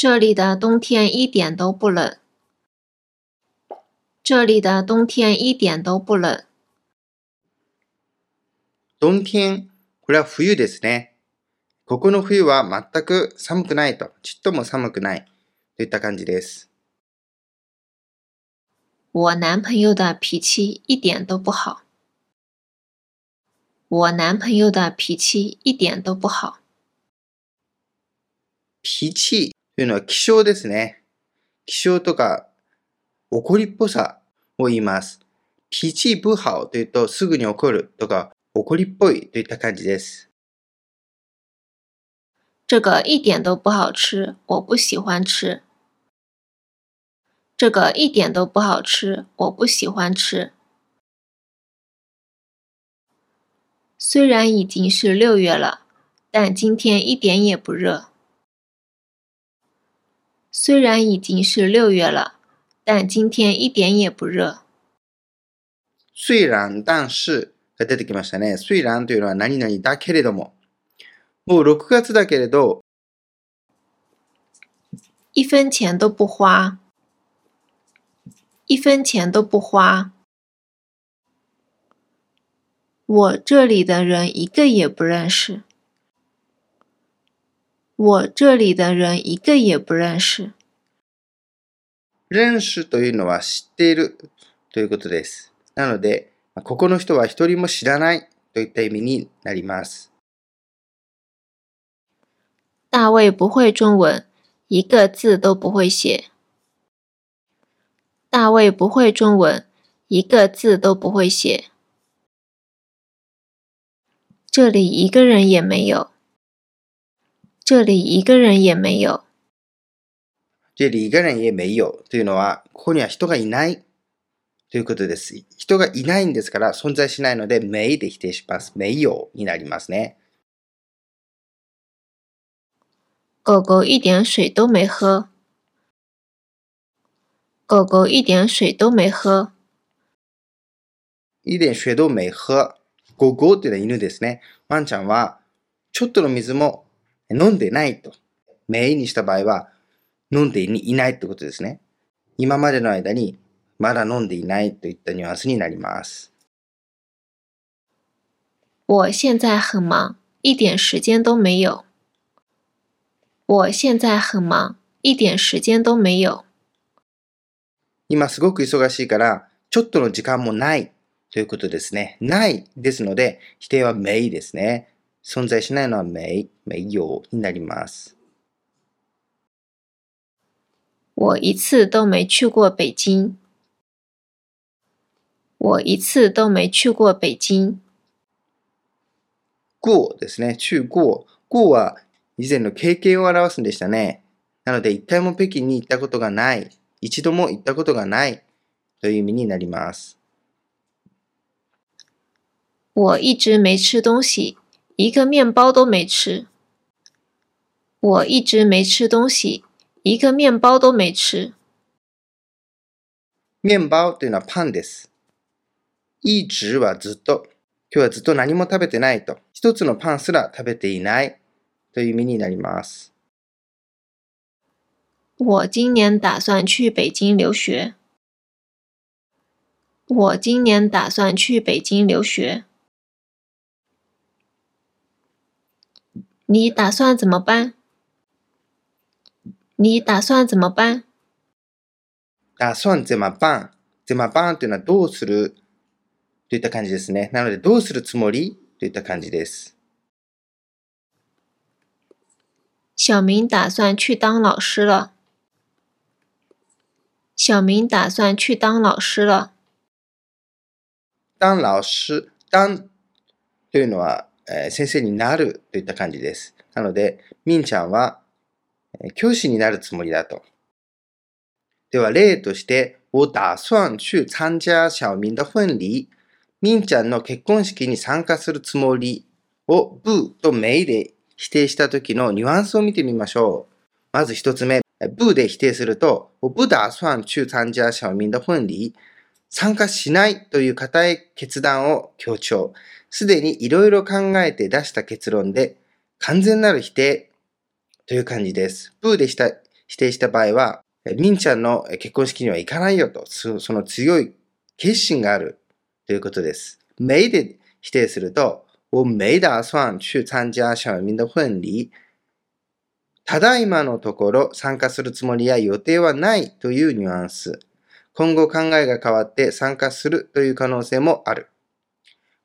这里的冬天一点都不冷。这里的冬天一点都不冷。冬天、これは冬ですね。ここの冬は全く寒くないと、ちっとも寒くないといった感じです。我男朋友的脾气一点都不好。我男朋友的脾气一点都不好。脾气と いうのは気象ですね。気象とか怒りっぽさを言います。脾气不好というとすぐに怒るとか怒りっぽいといった感じです。这个一点都不好吃，我不喜欢吃。这个一点都不好吃，我不喜欢吃。虽然已经是六月了，但今天一点也不热。虽然已经是六月了，但今天一点也不热。虽然但是が出てきましたね。虽然というのは何々だけれども。もう6月だけれど、一分钱都不花。一分钱都不花。我这里的人一个也不认识。 我这里的人一个也不认识。认識というのは知っているということです。なので、ここの人は一人も知らないといった意味になります。大卫不会中文，一个字都不会写。大卫不会中文，一个字都不会写。这里一个人也没有。 这里一个人也没有。这里一个人也没有というのは、ここには人がいないということです。人がいないんですから存在しないので、没で否定します。没有になりますね。狗狗一点水都没喝。狗狗一点水都没喝。一点水都没喝。狗狗っていうのは犬ですね。ワンちゃんは、ちょっとの水も飲んでないと。名にした場合は、飲んでいないってことですね。今までの間にまだ飲んでいないといったニュアンスになります。我现在很忙，一点时间都没有。我现在很忙，一点时间都没有。今すごく忙しいから、ちょっとの時間もないということですね。ないですので、否定は没ですね。存在しないのは没、没有になります。我一次都没去过北京。我一次都没去过北京。过ですね。中过。过は以前の経験を表すんでしたね。なので、一回も北京に行ったことがない。一度も行ったことがないという意味になります。我一直没吃东西。一个面包都没吃。我一直没吃东西，一个面包都没吃。面包というのはパンです。一直はずっと。今日はずっと何も食べてないと。一つのパンすら食べていないという意味になります。我今年打算去北京留学。我今年打算去北京留学。 你打算怎么办？你打算怎么办？打算怎么办？怎么办というのはどうするといった感じですね。なので、どうするつもりといった感じです。小明打算去当老师了。小明打算去当老师了。当老师、当というのはえ 先生になるといった感じです。なので、みんちゃんは教師になるつもりだと。では、例として、我打算去参加小明的婚礼。みんちゃんの結婚式に参加するつもりをブとメイで否定した時のニュアンスを見てみましょう。まず一つ目、ブで否定すると、我不打算去参加小明的婚礼。参加しないという固い決断を強調。すでにいろいろ考えて出した結論で、完全なる否定という感じです。プーでした否定した場合は、みんちゃんの結婚式には行かないよと、その強い決心があるということです。没で否定すると、我没打算去参加小明的婚礼。ただいまのところ参加するつもりや予定はないというニュアンス。今後考えが変わって参加するという可能性もある。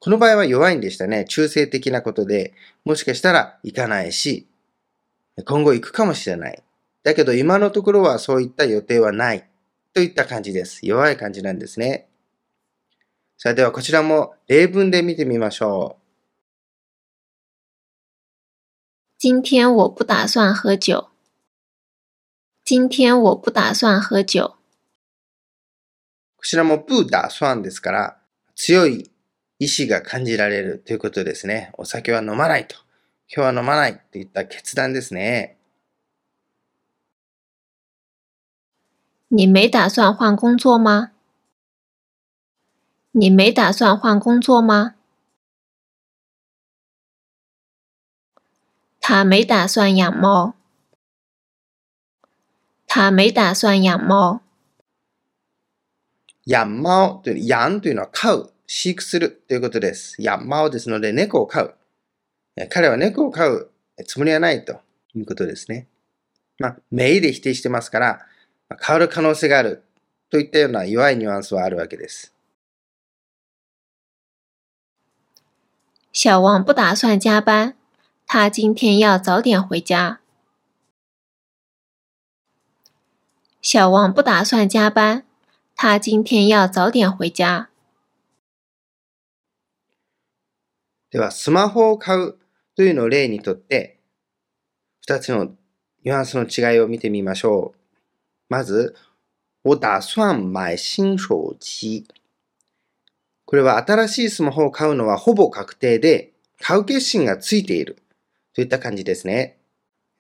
この場合は弱いんでしたね。中性的なことで、もしかしたら行かないし、今後行くかもしれない。だけど今のところはそういった予定はないといった感じです。弱い感じなんですね。さあではこちらも例文で見てみましょう。今天我不打算喝酒。今天我不打算喝酒。こちらも不打算ですから、強い意志が感じられるということですね。お酒は飲まないと。今日は飲まないといった決断ですね。你没打算换工作吗？你没打算换工作吗？他没打算养猫。他没打算养猫。養猫いうのは飼う、飼育するということです。養猫ですので猫を飼う。彼は猫を飼うつもりはないということですね。まあ、めいで否定してますから、変わる可能性があるといったような弱いニュアンスはあるわけです。小王不打算加班，他今天要早点回家。小王不打算加班，他今天要早点回家。では、スマホを買うというのを例にとって、二つのニュアンスの違いを見てみましょう。まず、我打算買新手機。これは新しいスマホを買うのはほぼ確定で、買う決心がついているといった感じですね。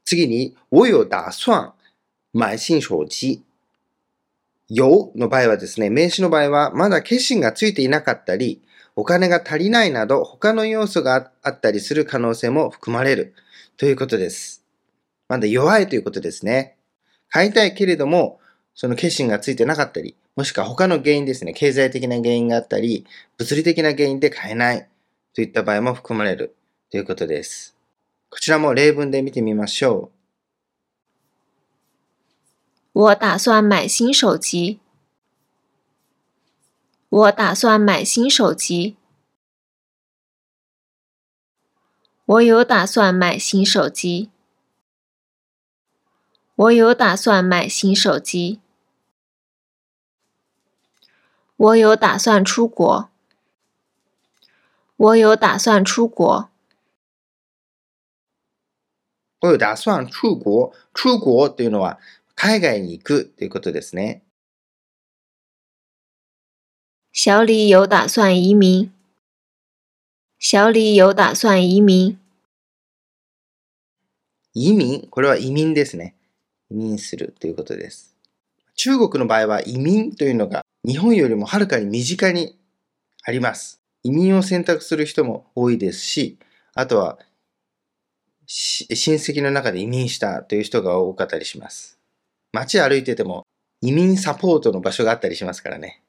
次に、我有打算買新手機。有の場合はですね、名詞の場合はまだ決心がついていなかったり、お金が足りないなど他の要素があったりする可能性も含まれるということです。まだ弱いということですね。買いたいけれども、その決心がついてなかったり、もしくは他の原因ですね、経済的な原因があったり、物理的な原因で買えないといった場合も含まれるということです。こちらも例文で見てみましょう。我打算买新手机。我打算买新手机。我有打算买新手机。我有打算买新手机。我有打算出国。我有打算出国。我有打算出国。出国というのは海外に行くということですね。 小李有打算移民。小李有打算移民。移民？これは移民ですね。移民するということです。中国の場合は移民というのが日本よりもはるかに身近にあります。移民を選択する人も多いですし、あとは親戚の中で移民したという人が多かったりします。街歩いてても移民サポートの場所があったりしますからね。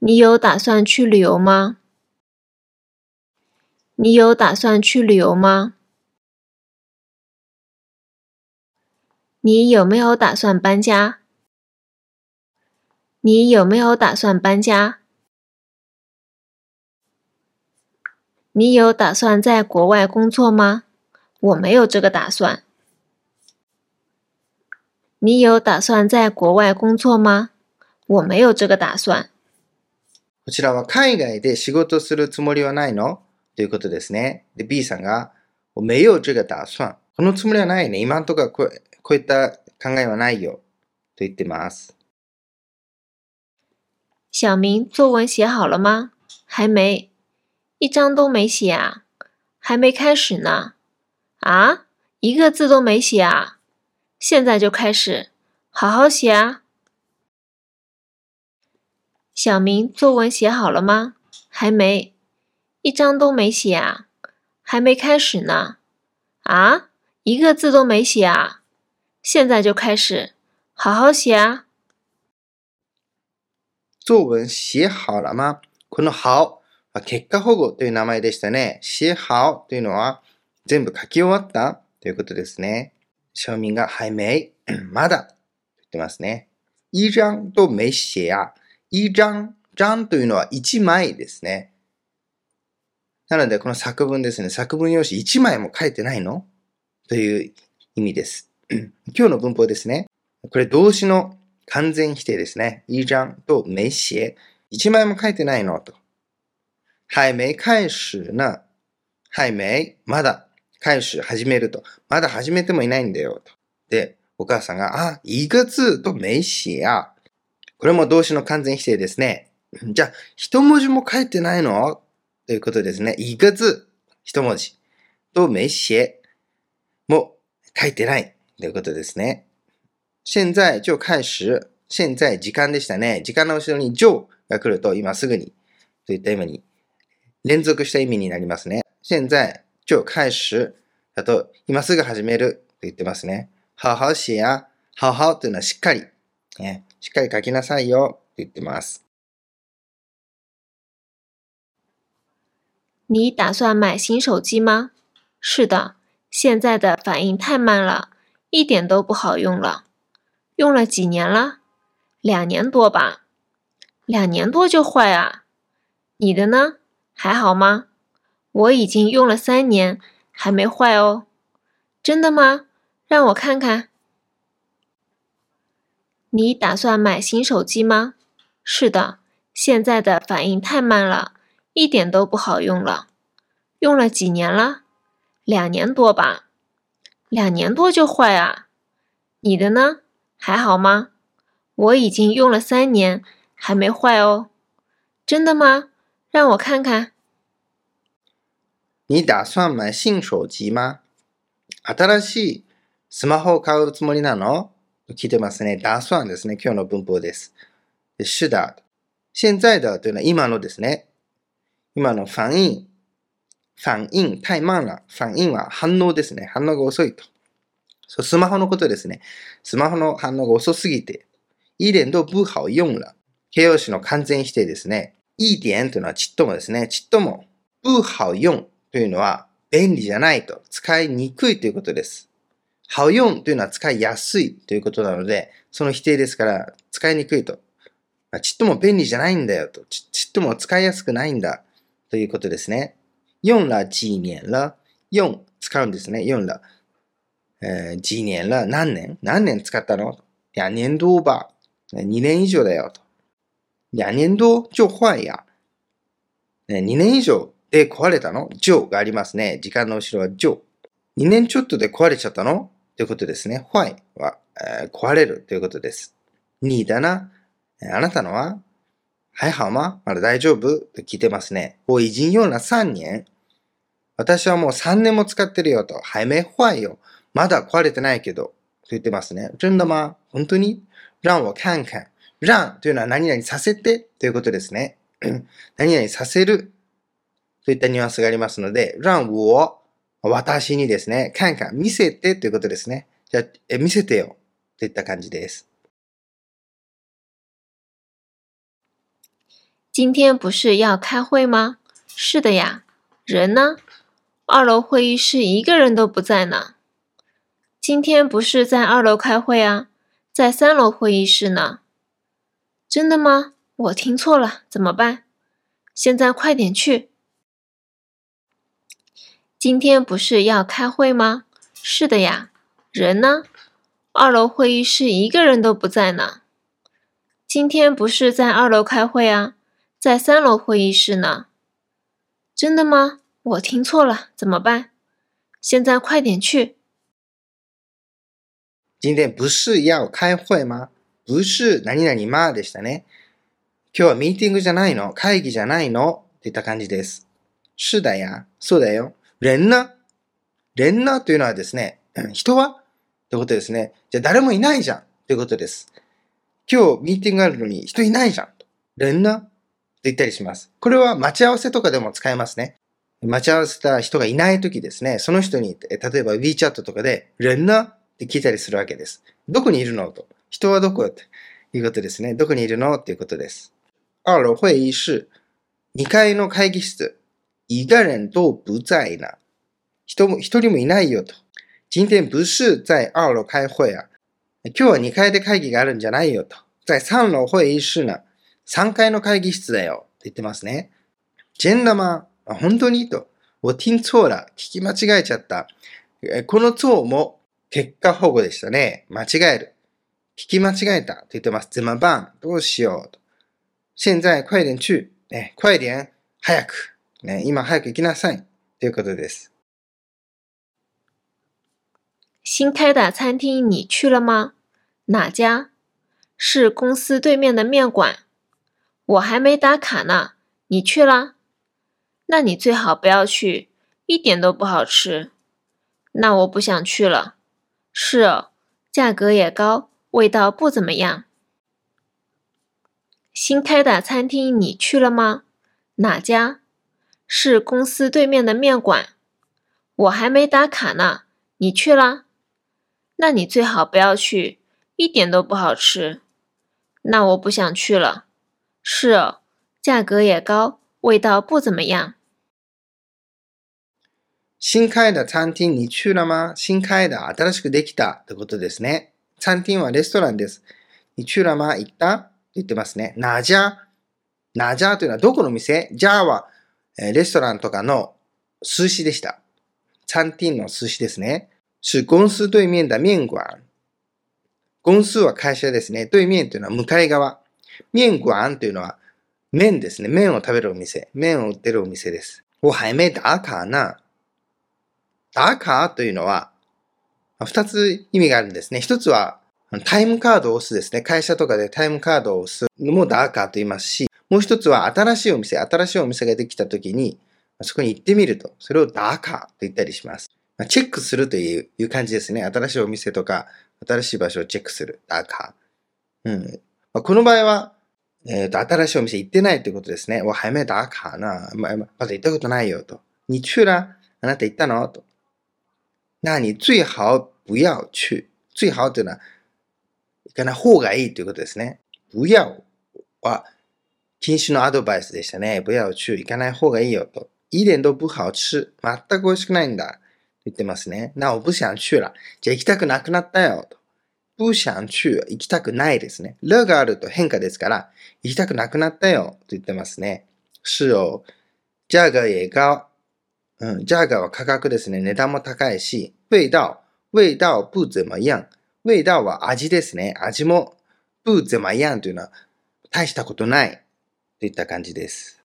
你有打算去旅游吗？你有打算去旅游吗？你有没有打算搬家？你有没有打算搬家？你有打算在国外工作吗？我没有这个打算。你有打算在国外工作吗？我没有这个打算。こちらは海外で仕事するつもりはないの？ということですね。で、B さんが、我没有这个打算。このつもりはないね。今んとこここういった考えはないよと言ってます。小明，作文写好了吗？还没，一张都没写啊，还没开始呢？啊，一个字都没写啊，现在就开始，好好写啊。小明，作文写好了吗？还没，一张都没写啊，还没开始呢。啊？ 一个字都没写啊！现在就开始，好好写啊！作文写好了吗この好は結果保護という名前でしたね。写好というのは全部書き終わったということですね。小民が还没、まだと言ってますね。一張と没写啊。 一張、張というのは一枚ですね。なので、この作文ですね。作文用紙一枚も書いてないの？という意味です。今日の文法ですね。これ動詞の完全否定ですね。一張と没写。一枚も書いてないの？と。还没開始な。还没、まだ。開始、始めると。まだ始めてもいないんだよと。で、お母さんが、あ、一个字と没写や。これも動詞の完全否定ですね。じゃあ、一文字も書いてないの？ということですね。一个字、一文字。と没写も書いてないということですね。現在就開始。現在時間でしたね。時間の後ろに就が来ると今すぐにといった意味に連続した意味になりますね。現在就開始だと今すぐ始めると言ってますね。好好写や、好好というのはしっかり、ね、しっかり書きなさいよと言ってます。你打算买新手机吗？是的，现在的反应太慢了，一点都不好用了。用了几年了？两年多吧。两年多就坏啊？你的呢？还好吗？我已经用了三年，还没坏哦。真的吗？让我看看。 你打算买新手机吗？是的，现在的反应太慢了，一点都不好用了。用了几年了？两年多吧。两年多就坏啊？你的呢？还好吗？我已经用了三年，还没坏哦。真的吗？让我看看。你打算买新手機吗新しいスマホを買うつもりなの 聞いてますね。打算ですね。今日の文法です。是的。現在的というのは今のですね。今の反应。反应太慢了。反应は反応ですね。反応が遅いと。そう、スマホのことですね。スマホの反応が遅すぎて。一点都不好用了。形容詞の完全否定ですね。いい点というのはちっともですね。ちっとも。不好用というのは便利じゃないと。使いにくいということです。好用というのは使いやすいということなので、その否定ですから使いにくいと。ちっとも便利じゃないんだよと。ちっとも使いやすくないんだということですね。用了几年了。用、使うんですね。用了。えー、几年了。何年？何年使ったの？两年多吧。2年以上だよと。两年多就坏や。2年以上で壊れたの？上がありますね。時間の後ろは上。2年ちょっとで壊れちゃったの？ということですね。坏は、えー、壊れるということです。2だな。あなたのは还好吗ままだ大丈夫と聞いてますね。我已经用了3年。私はもう3年も使ってるよと。还没坏よ。まだ壊れてないけど。と言ってますね。真的吗本当に？让我看看。让というのは何々させてということですね。何々させるといったニュアンスがありますので、让我、私にですね、看看、見せてということですね。じゃあ、え見せてよといった感じです。今天不是要开会吗？是的呀，人呢？二楼会议室一个人都不在呢。今天不是在二楼开会啊，在三楼会议室呢。真的吗？我听错了，怎么办？现在快点去。今天不是要开会吗？是的呀，人呢？二楼会议室一个人都不在呢。今天不是在二楼开会啊？在三楼会议室呢。真的吗？我听错了，怎么办？现在快点去。今天不是要开会吗？不是何々までしたね。今日はミーティングじゃないの会議じゃないのっていった感じです。是だや。そうだよ。 連な。連なというのはですね、人はってことですね。じゃあ誰もいないじゃんってことです。今日ミーティングあるのに人いないじゃん。連なって言ったりします。これは待ち合わせとかでも使えますね。待ち合わせた人がいないときですね、その人に、例えば WeChat とかで、レンナって聞いたりするわけです。どこにいるのと。人はどこということですね。どこにいるのっていうことです。二楼会議室。2階の会議室。一个人都不在な。人も、一人もいないよと。今天不是在二楼開会あ。今日は2階で会議があるんじゃないよと。在三楼会議室な。3階の会議室だよ。って言ってますね。ジェンダマ本当に？と。我听错了。聞き間違えちゃった。この错も結果保護でしたね。間違える。聞き間違えた。と言ってます。怎么办どうしようと。現在快点去。ね、快点。早く。ね、今早く行きなさい。ということです。新开的餐厅你去了吗？哪家？是公司对面的面馆。我还没打卡呢。你去了？那你最好不要去，一点都不好吃。那我不想去了。是哦，价格也高，味道不怎么样。新开的餐厅你去了吗？哪家？ 是公司对面的面馆。我还没打卡呢。你去了？那你最好不要去，一点都不好吃。那我不想去了。是哦，价格也高，味道不怎么样。新開的餐廳に去了吗新開的、新しくできたってことですね。餐廳はレストランです。に去了吗行ったって言ってますね。なじゃ。なじゃというのはどこの店じゃあは、え レストランとかの数詞でした。餐厅の数詞ですね。是公司对面的面館。公司は会社ですね。对面というのは向かい側。面館というのは麺ですね。麺を食べるお店。麺を売ってるお店です。我还没打卡な。ダーカーというのは、二つ意味があるんですね。一つは、タイムカードを押すですね。会社とかでタイムカードを押すのもダーカーと言いますし、もう一つは新しいお店、新しいお店ができた時に、そこに行ってみると、それをダーカーと言ったりします。チェックするという感じですね。新しいお店とか、新しい場所をチェックする。ダーカー。うん。この場合は、え、ー、と、新しいお店行ってないということですね。わ、はめダーカーな。ままだ行ったことないよと。日中ら、あなた行ったの？と。那你最好不要去。最好というのは、行かない方がいいということですね。不要は、禁止のアドバイスでしたね。不要去。行かない方がいいよと。一点都不好吃。全く美味しくないんだ。言ってますね。なお、不想去了。じゃあ行きたくなくなったよ。と。不想去。行きたくないですね。了があると変化ですから、行きたくなくなったよ。と言ってますね。是哦。价格也高。うん、ジャガーは価格ですね。値段も高いし、味道、味道不怎么样。味道は味ですね。味も不怎么样というのは大したことないといった感じです。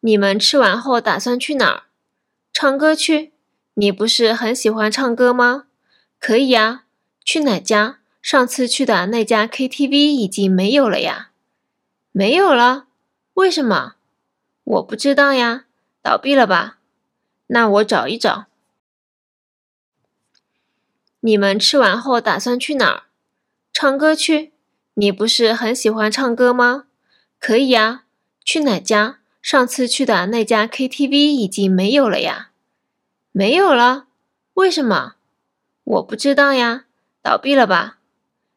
你们吃完后打算去哪儿？唱歌去？你不是很喜欢唱歌吗？可以呀。去哪家？上次去的那家 KTV 已经没有了呀。没有了。为什么？我不知道呀，倒闭了吧？那我找一找。你们吃完后打算去哪儿？ 唱歌去？你不是很喜欢唱歌吗？可以呀。去哪家？上次去的那家 KTV 已经没有了呀。没有了？为什么？我不知道呀，倒闭了吧？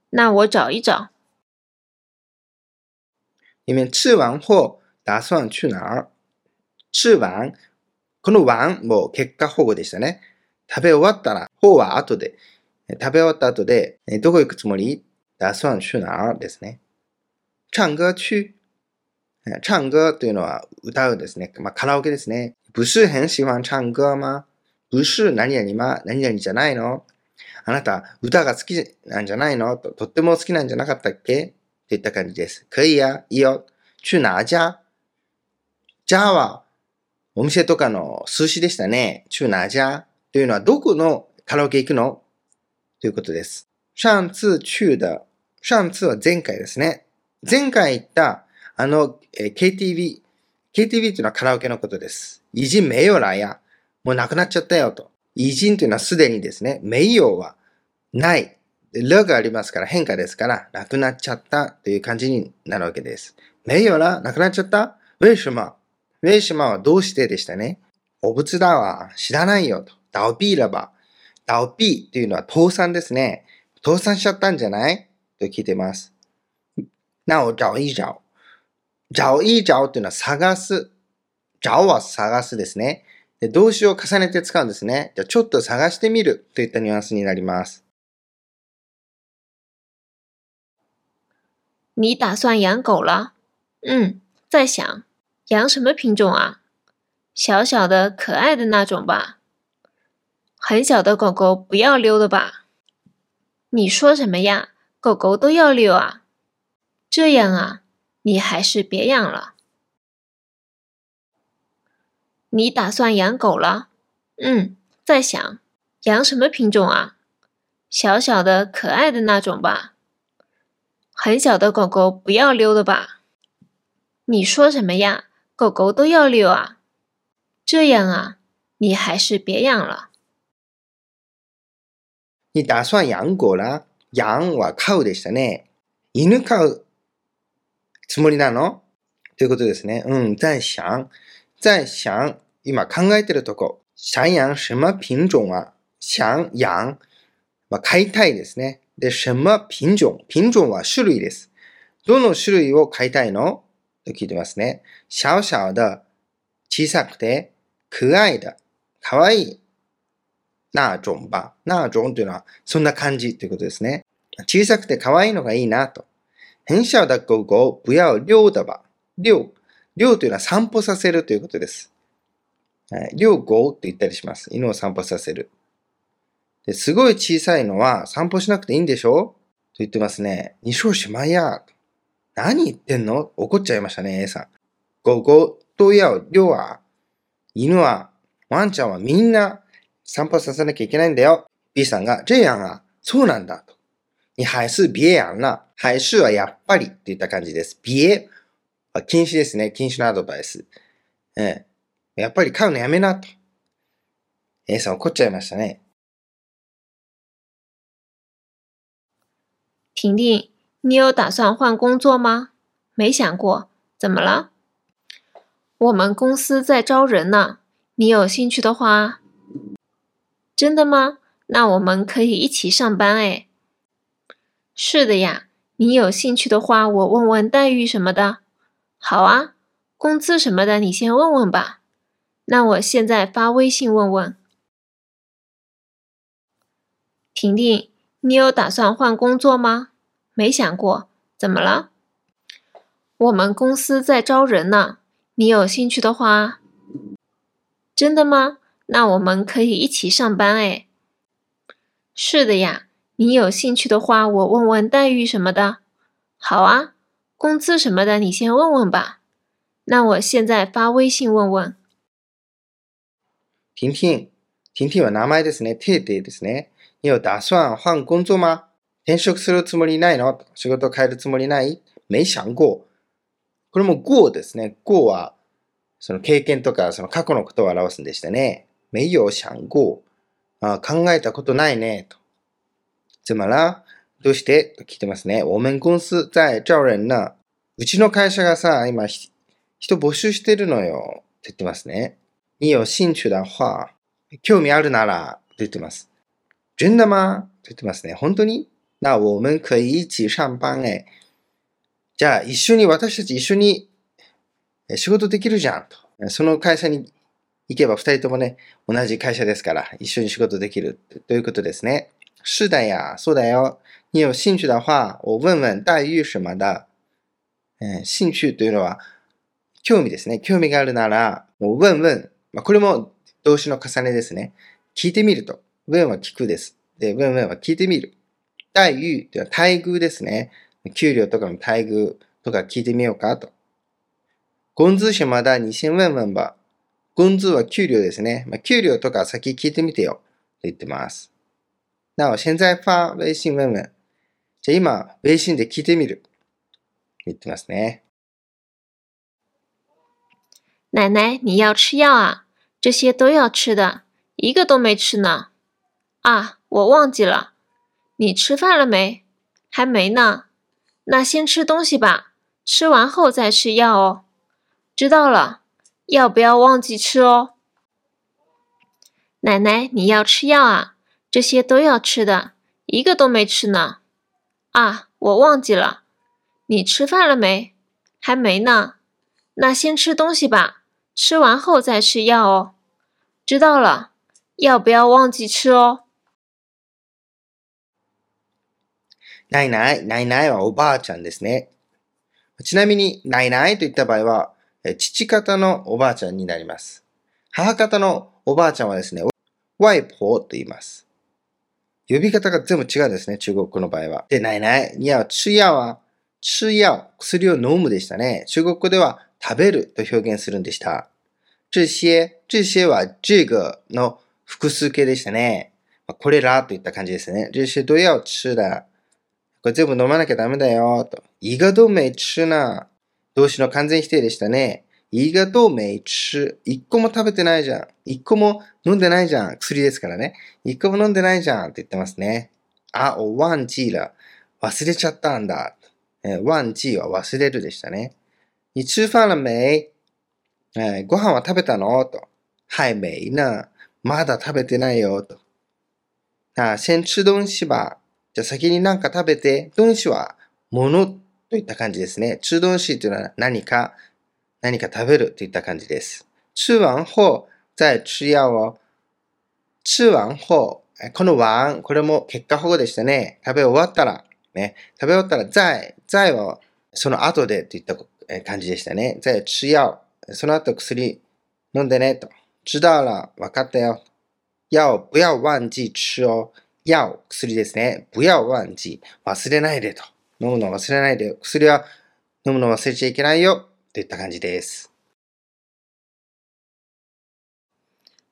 那我找一找。你们吃完后打算去哪儿吃完。このワンも結果保護でしたね。食べ終わったら、方は後で。 食べ終わった後で、どこ行くつもり？打算去哪儿ですね。唱歌去。唱歌というのは歌うですね。まあ、カラオケですね。不是很喜欢唱歌吗？不是何々ま、何々じゃないの？あなた、歌が好きなんじゃないの？ととっても好きなんじゃなかったっけ？といった感じです。可以や、いいよ。去哪家じゃ？あは、お店とかの数詞でしたね。去哪家というのはどこのカラオケ行くの？ということです。上次去的、上次は前回ですね。前回行ったあの、え KTV、KTV というのはカラオケのことです。偉人名誉らや、もうなくなっちゃったよと。偉人というのはすでにですね、名誉はない。ルがありますから変化ですから、なくなっちゃったという感じになるわけです。没有了なくなっちゃった？为什么为什么はどうしてでしたね？お仏だわ。知らないよと。倒闭了吧。倒閉というのは倒産ですね。倒産しちゃったんじゃない？と聞いてます。なお、找一找。找一找というのは探す。找は探すですね。で動詞を重ねて使うんですね。じゃちょっと探してみるといったニュアンスになります。你打算养狗了？嗯，在想养什么品种啊？小小的、可爱的那种吧。很小的狗狗不要溜的吧？你说什么呀？狗狗都要溜啊？这样啊，你还是别养了。你打算养狗了？嗯，在想养什么品种啊？小小的、可爱的那种吧。很小的狗狗不要溜的吧？你说什么呀？狗狗都要溜啊？这样啊，你还是别养了。你打算养狗了？养は飼うでしたね。犬飼うつもりなの？ということですね。うん、在想、在想、今考えてるとこ。想养什么品种啊？想养、まあ、飼いたいですね。で、什么品種品種は種類です。どの種類を買いたいの？と聞いてますね。小小的、小さくて、可愛的、かわいい。那种吧。那种というのは、そんな感じということですね。小さくて可愛いのがいいなと。很小的狗狗不要遛的吧。遛。遛というのは散歩させるということです。はい、遛狗って言ったりします。犬を散歩させる。すごい小さいのは散歩しなくていいんでしょ？と言ってますね。二少しまや。何言ってんの？怒っちゃいましたね、A さん。ゴゴとや量は、犬は、ワンちゃんはみんな散歩させなきゃいけないんだよ。B さんが、这样あ、そうなんだと。你还是别养了。还是はやっぱりっていった感じです。别は禁止ですね。禁止のアドバイス。ええ。やっぱり飼うのやめなと。A さん怒っちゃいましたね。婷婷，你有打算换工作吗？没想过，怎么了？我们公司在招人呢，你有兴趣的话，真的吗？那我们可以一起上班哎。是的呀，你有兴趣的话，我问问待遇什么的。好啊，工资什么的你先问问吧。那我现在发微信问问。婷婷。你有打算换工作吗？没想过，怎么了？我们公司在招人呢，你有兴趣的话，真的吗？那我们可以一起上班哎。是的呀，你有兴趣的话，我问问待遇什么的。好啊，工资什么的你先问问吧。那我现在发微信问问。婷婷，婷婷は名前ですね。テテですね。你有打算换工作吗転職するつもりないの仕事変えるつもりない没想过。これも go ですね。go は、その経験とか、その過去のことを表すんでしたね。 没有想过。あ考えたことないね。と。つまら、どうして？と聞いてますね。我们公司在招人呢。うちの会社がさ、今、人募集してるのよ。って言ってますね。你有興趣的話、興味あるなら、と言ってます。真的吗と言ってますね。本当に？那我们可以一起上班え。じゃあ、一緒に、私たち一緒に仕事できるじゃんと。その会社に行けば二人ともね、同じ会社ですから、一緒に仕事できるということですね。是的呀、そうだよ。你有興趣的話、我問問待遇什麼的。えー、興趣というのは、興味ですね。興味があるなら、もう問問。まあ、これも動詞の重ねですね。聞いてみると。文は聞くです。で、文文は聞いてみる。待遇っていうのは待遇ですね。給料とかの待遇とか聞いてみようかと。工資什么的你先問問吧。工資は給料ですね。まあ、給料とか先聞いてみてよ。と言ってます。なお、現在发微信問問。じゃあ今、微信で聞いてみる。言ってますね。奶奶，你要吃药啊？这些都要吃的，一个都没吃呢。啊，我忘记了，你吃饭了没？还没呢。那先吃东西吧，吃完后再吃药哦。知道了，药不要忘记吃哦。奶奶，你要吃药啊？这些都要吃的，一个都没吃呢。啊，我忘记了。你吃饭了没？还没呢。那先吃东西吧，吃完后再吃药哦。知道了，药不要忘记吃哦。ないない、ないないはおばあちゃんですね。ちなみに、ないないといった場合は、 父方のおばあちゃんになります。母方のおばあちゃんはですね、ワイポーと言います。呼び方が全部違うんですね、中国語の場合は。で、ないない。いや、吃药は、吃药、薬を飲むでしたね。中国語では食べると表現するんでした。这些、这些は这个の複数形でしたね。これらといった感じですね。这些都要吃的。これ全部飲まなきゃダメだよ、と。胃がどめ吃な。動詞の完全否定でしたね。胃がどめ吃。一個も食べてないじゃん。一個も飲んでないじゃん。薬ですからね。一個も飲んでないじゃんって言ってますね。あ、お、ワンチーラ。忘れちゃったんだ。えー、ワンチーは忘れるでしたね。你吃饭了没えー、ご飯は食べたの？と。はい、没呢。まだ食べてないよ。と。あ、先吃東西吧。じゃあ先に何か食べて、東西は物といった感じですね。吃東西というのは何か、何か食べるといった感じです。吃完後、再吃药を。吃完後、この完、これも結果保護でしたね。食べ終わったら、ね。食べ終わったら、再、再はその後でといった感じでしたね。再吃药。その後薬飲んでねと。知道了。わかったよ。药不要忘記吃哦。药、薬ですね。不要忘記。忘れないでと。飲むの忘れないで。薬は飲むの忘れちゃいけないよ。といった感じです。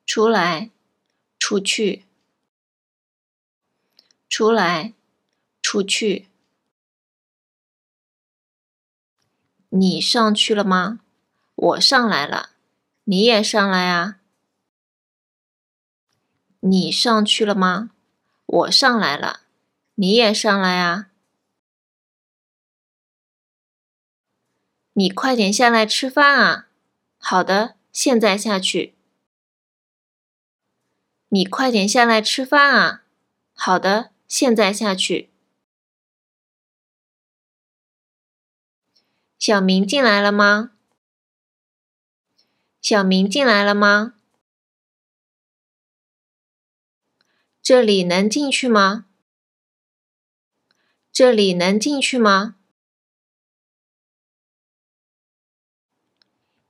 出来、出去。出来、出去。你上去了吗？我上来了。你也上来啊？你上去了吗？我上来了，你也上来啊！你快点下来吃饭啊！好的，现在下去。你快点下来吃饭啊！好的，现在下去。小明进来了吗？小明进来了吗？这里能进去吗？这里能进去吗？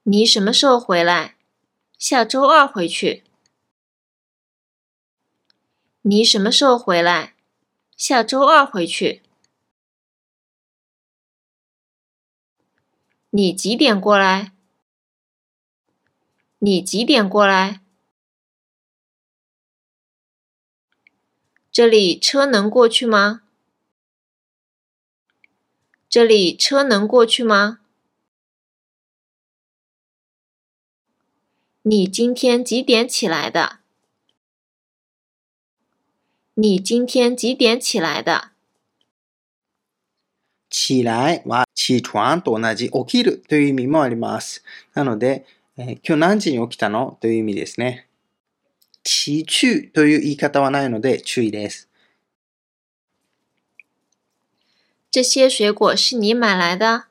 你什么时候回来？下周二回去。你什么时候回来？下周二回去。你几点过来？你几点过来？这里车能过去吗？这里车能过去吗？你今天几点起来的？你今天几点起来的？起来は起床と同じ起きるという意味もあります。なので、えー、今日何時に起きたの？という意味ですね。起去という言い方はないので注意です。这些水果是你买来的？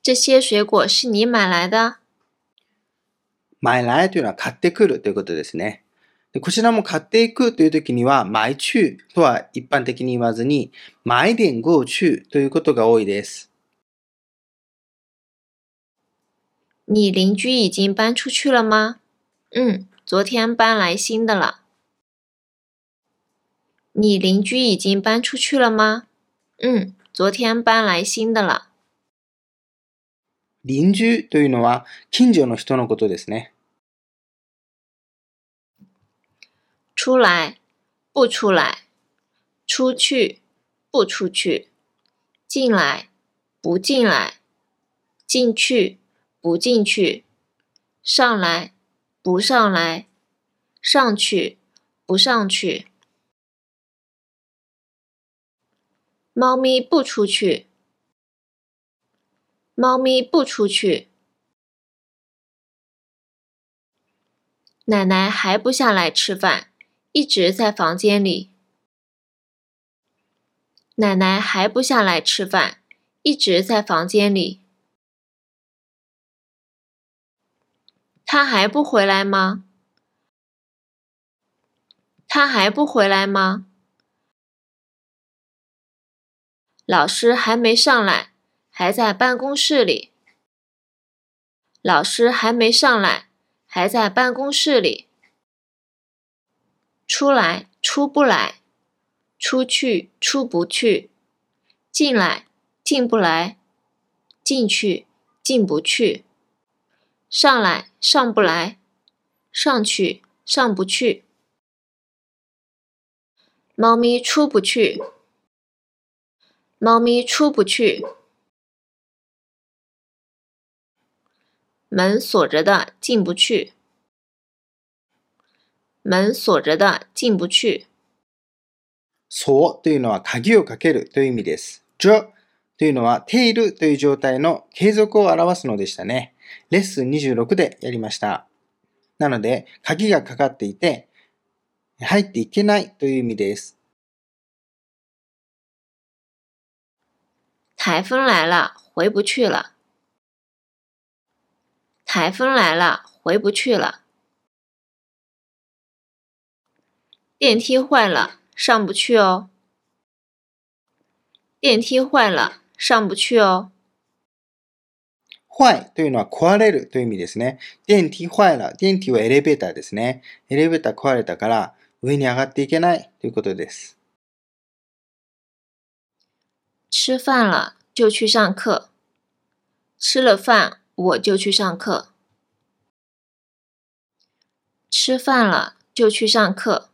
这些水果是你买来的？買来というのは買ってくるということですね。こちらも買っていくという時には、買中とは一般的に言わずに、買点 go 中ということが多いです。你邻居已经搬出去了吗？嗯。昨天搬来新的了。你邻居已经搬出去了吗？嗯，昨天搬来新的了。邻居というのは近所の人のことですね。出来，不出来；出去，不出去；进来，不进来；进去，不进去；上来。不上来，上去，不上去。猫咪不出去，猫咪不出去。奶奶还不下来吃饭，一直在房间里。奶奶还不下来吃饭，一直在房间里。他还不回来吗？他还不回来吗？老师还没上来，还在办公室里。老师还没上来，还在办公室里。出来，出不来；出去，出不去；进来，进不来；进去，进不去；上来，上不来；上去，上不去。猫咪出不去。猫咪出不去，门锁着的进不去，门锁着的进不去。そうというのは鍵をかけるという意味です。じというのはているという状態の継続を表すのでしたね。レッスン26でやりました。なので、鍵がかかっていて、入っていけないという意味です。台风来了，回不去了。台风来了，回不去了。电梯坏了，上不去哦。电梯坏了，上不去哦。坏というのは壊れるという意味ですね。電梯坏了。電梯はエレベーターですね。エレベーター壊れたから上に上がっていけないということです。吃饭了就去上课，吃了饭 我就去上课。吃饭了就去上课，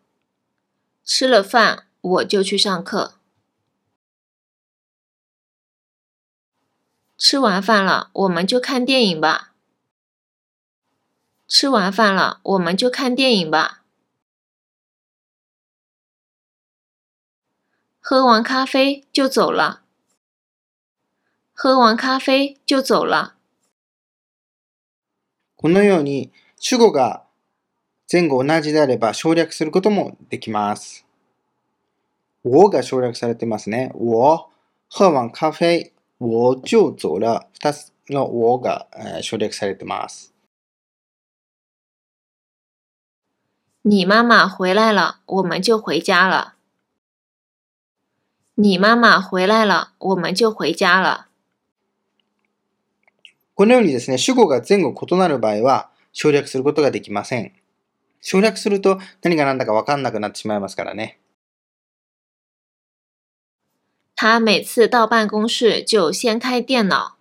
吃了饭我就去上课。吃完饭了我们就看电影吧。吃完饭了我们就看电影吧。喝完咖啡就走了。喝完咖啡就走了。このように主語が前後同じであれば省略することもできます。我が省略されてますね。我喝完咖啡我就走了。二つの我が省略されてます。你妈妈回来了，我们就回家了。你妈妈回来了，我们就回家了。このようにですね、主語が前後異なる場合は省略することができません。省略すると何が何だかわかんなくなってしまいますからね。他每次到办公室就先开电脑。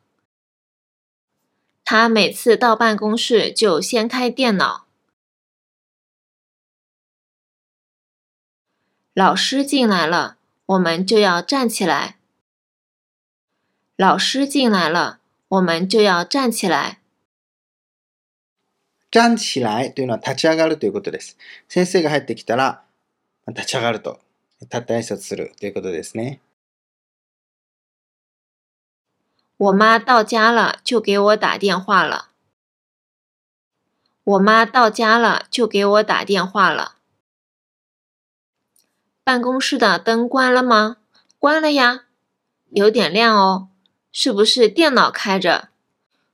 他每次到办公室就先开电脑。老师进来了，我们就要站起来。老师进来了。我们就要站起来。站起来というのは立ち上がるということです。先生が入ってきたら、立ち上がると。立って挨拶するということですね。我妈到家了，就给我打电话了。我妈到家了，就给我打电话了。办公室的灯关了吗？关了呀，有点亮哦。 是不是电脑开着？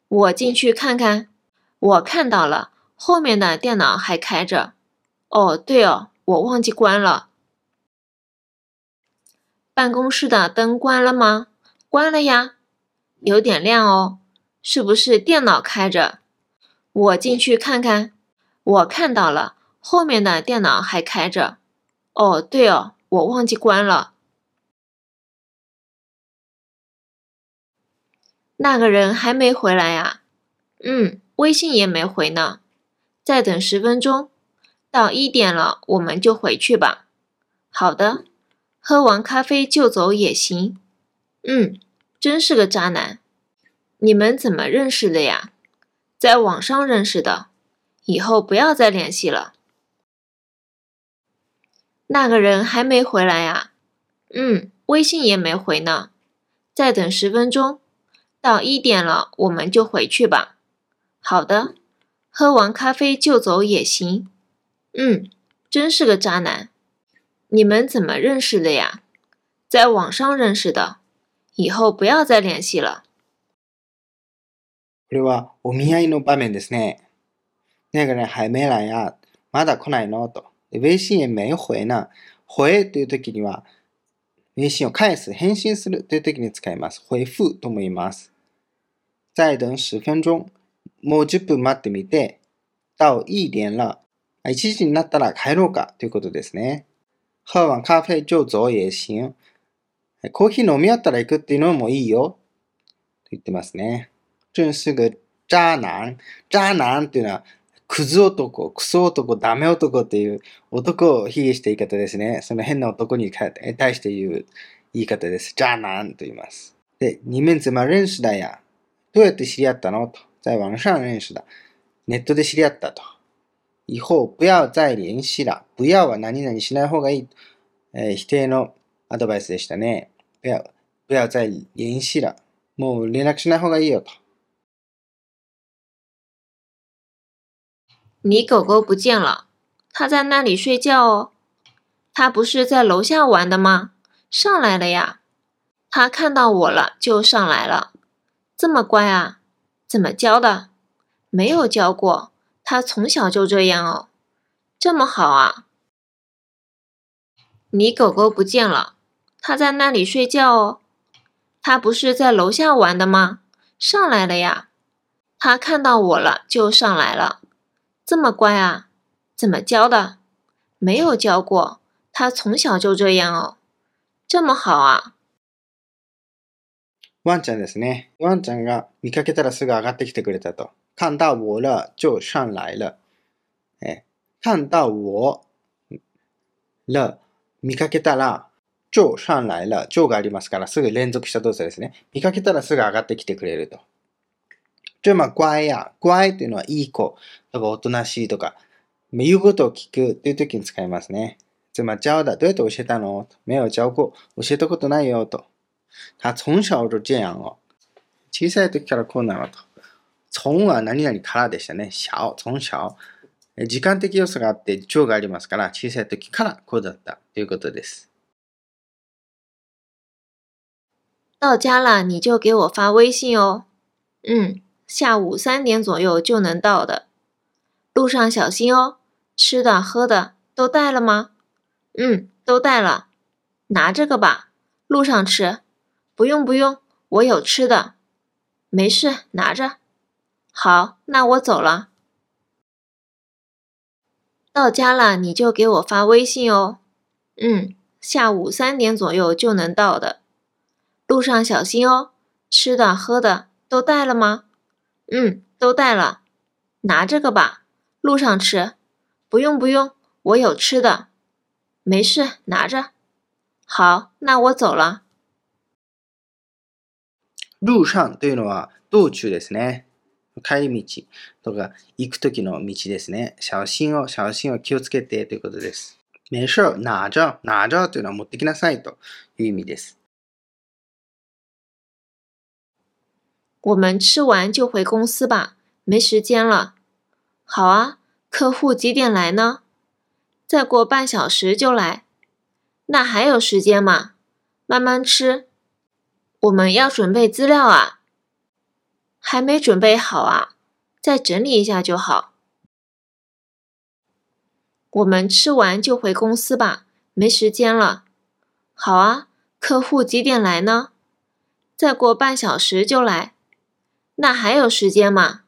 我进去看看。我看到了，后面的电脑还开着。哦，对哦，我忘记关了。办公室的灯关了吗？关了呀，有点亮哦。是不是电脑开着？我进去看看。我看到了，后面的电脑还开着。哦，对哦，我忘记关了。那个人还没回来呀？嗯，微信也没回呢。再等十分钟，到一点了，我们就回去吧。好的，喝完咖啡就走也行。嗯，真是个渣男。你们怎么认识的呀？在网上认识的。以后不要再联系了。那个人还没回来呀？嗯，微信也没回呢。再等十分钟。到一点了，我们就回去吧。好的，喝完咖啡就走也行。嗯，真是个渣男。你们怎么认识的呀？在网上认识的。以後不要再聯繫了。これはお見合いの場面ですね。那个人还没来呀、まだ来ないのと。微信也没回呢。回という時には、微信を返す、返信するという時に使います。回復とも言います。 再等十分鐘。もう10分待ってみて、到一點了。1時になったら帰ろうかということですね。喝完咖啡就走也行。コーヒー飲み終わったら行くっていうのもいいよ。と言ってますね。真是个渣男。渣男っていうのは、クズ男、クソ男、ダメ男っていう男を卑下した言い方ですね。その変な男に対して言う言い方です。渣男と言います。で、二面怎么认識だや。どうやって知り合ったの？と。在網上認識だ。ネットで知り合ったと。以後、不要再聯繫了。不要は何々しない方がいい。えー、否定のアドバイスでしたね。不要、不要再聯繫了。もう連絡しない方がいいよと。你狗狗不见了，它在那里睡觉哦。它不是在楼下玩的吗？上来了呀。它看到我了就上来了。这么乖啊？怎么教的？没有教过，它从小就这样哦。这么好啊？你狗狗不见了，它在那里睡觉哦。它不是在楼下玩的吗？上来了呀。它看到我了就上来了。这么乖啊？怎么教的？没有教过，它从小就这样哦。这么好啊？ワンちゃんですね。ワンちゃんが見かけたらすぐ上がってきてくれたと。看到我了就上来了。え、看到我了見かけたら、就上来了。就がありますから、すぐ連続した動作ですね。見かけたらすぐ上がってきてくれると。这么乖や、乖っていうのはいい子とかおとなしいとか、言うことを聞くっていう時に使いますね。つまり、教だ。どうやって教えたの？没有教過。教えたことないよと。他从小就这样を。小さい時からこうなのと。从は何々からでしたね。小、从小。時間的要素があって、情がありますから、小さい時からこうだったということです。到家了，你就给我发微信哦。嗯。下午三点左右就能到的，路上小心哦。吃的喝的都带了吗？嗯，都带了。拿这个吧，路上吃。 不用不用，我有吃的。没事，拿着。好，那我走了。到家了你就给我发微信哦。嗯，下午三点左右就能到的，路上小心哦。吃的喝的都带了吗？嗯，都带了，拿这个吧，路上吃。不用不用，我有吃的。没事，拿着。好，那我走了。路上というのは道中ですね。帰り道とか行く時の道ですね。小心を、小心を気をつけてということです。没事、拿着、拿着というのは持ってきなさいという意味です。我们吃完就回公司吧，没时间了。好啊，客户几点来呢？再过半小时就来。那还有时间嘛？慢慢吃。我们要准备资料啊。还没准备好啊，再整理一下就好。我们吃完就回公司吧，没时间了。好啊，客户几点来呢？再过半小时就来。那还有时间吗？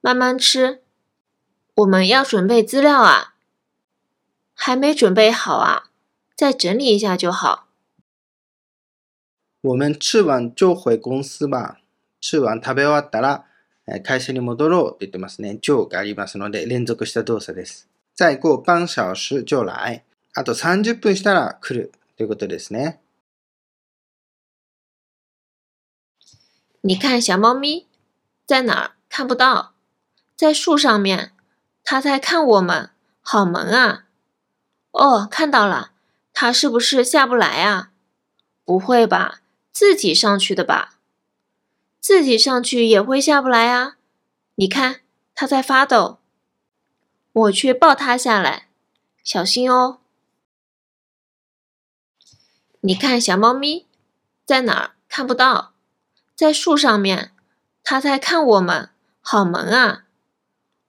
慢慢吃。我们要准备资料啊。还没准备好啊，再整理一下就好。我们吃完就回公司吧。吃完食べ終わったら会社に戻ろうと言ってますね。就がありますので連続した動作です。再过半小時就来。あと30分したら来るということですね。你看小猫咪。在哪儿看不到？在树上面，它在看我们，好萌啊！哦，看到了，它是不是下不来啊？不会吧， 自己上去的吧？自己上去也会下不来啊！你看，它在发抖。我去抱它下来，小心哦。你看，小猫咪在哪儿？看不到，在树上面。它在看我们，好萌啊！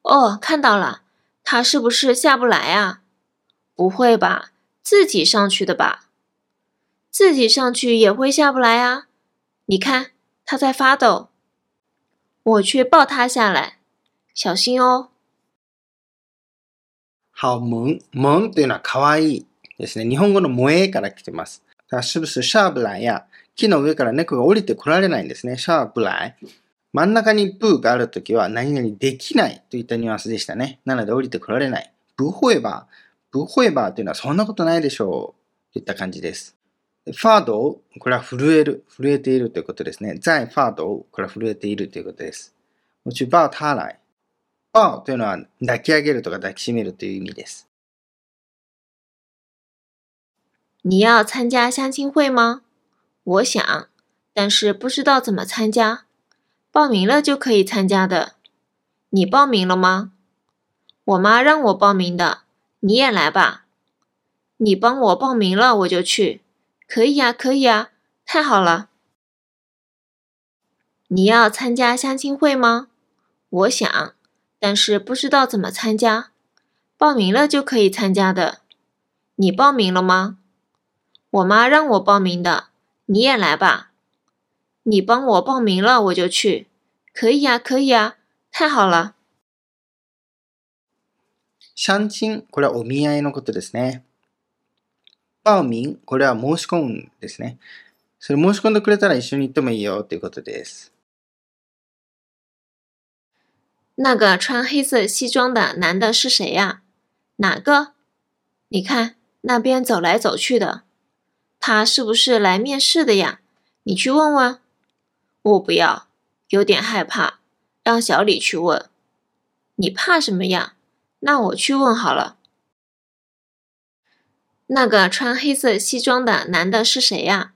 哦，看到了，它是不是下不来啊？不会吧，自己上去的吧？自己上去也会下不来啊！你看，它在发抖。我去抱它下来，小心哦。好萌萌というのは可愛いですね。日本語の萌えから来てます。だ是不是シャーブライや木の上から猫が降りてこられないんですね。シャーブライ。真ん中にブーがあるときは何々できないといったニュアンスでしたね。なので降りてこられない。ブホエバー。ブホエバーというのはそんなことないでしょう。といった感じです。ファード、これは震える、震えているということですね。在ファード、これは震えているということです。我去抱他来。抱というのは抱き上げるとか抱きしめるという意味です。你要参加相亲会吗？我想，但是不知道怎么参加。报名了就可以参加的。你报名了吗？我妈让我报名的。你也来吧。你帮我报名了，我就去。可以呀，可以呀，太好了！你要参加相亲会吗？我想，但是不知道怎么参加。报名了就可以参加的。你报名了吗？我妈让我报名的。你也来吧。你帮我报名了，我就去。可以呀，可以呀，太好了！相亲、これはお見合いのことですね。 报名、これは申し込むですね。それ申し込んでくれたら一緒に行ってもいいよということです。那个穿黑色西装的男的是谁呀？哪个？你看那边走来走去的，他是不是来面试的呀？你去问问。我不要，有点害怕，让小李去问。你怕什么呀？那我去问好了。 那个穿黑色西装的男的是谁呀？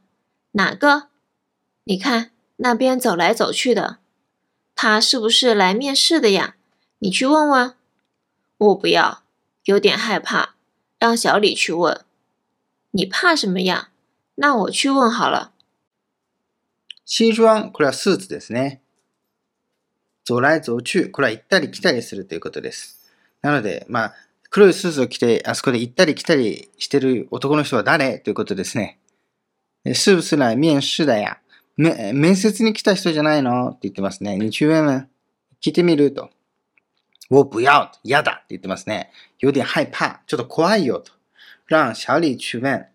哪个？你看那边走来走去的，他是不是来面试的呀？你去问问。我不要，有点害怕，让小李去问。你怕什么呀？那我去问好了。西装、これはスーツですね。走来走去、これは行ったり来たりするということです。なので、まあ、 黒いスーツを着て、あそこで行ったり来たりしてる男の人は誰？ということですね。是不是来面試だや。面接に来た人じゃないの？って言ってますね。日文聞いてみると。我不要、嫌だって言ってますね。有点害怕、ちょっと怖いよと。让小李去問。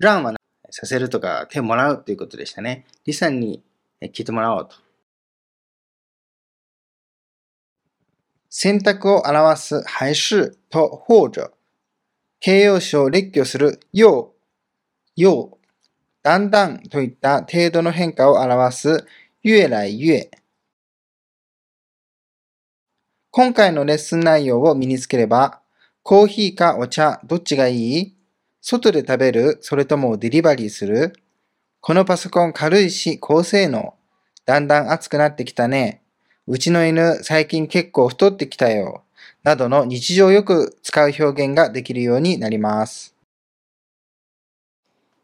让はさせるとか手もらうということでしたね。李さんに聞いてもらおうと。選択を表す还是と或者、形容詞を列挙するよう、よう、だんだんといった程度の変化を表す越来越。今回のレッスン内容を身につければ、コーヒーかお茶、どっちがいい？外で食べるそれともデリバリーする？このパソコン軽いし高性能。だんだん熱くなってきたね。うちの犬最近結構太ってきたよ。などの日常よく使う表現ができるようになります。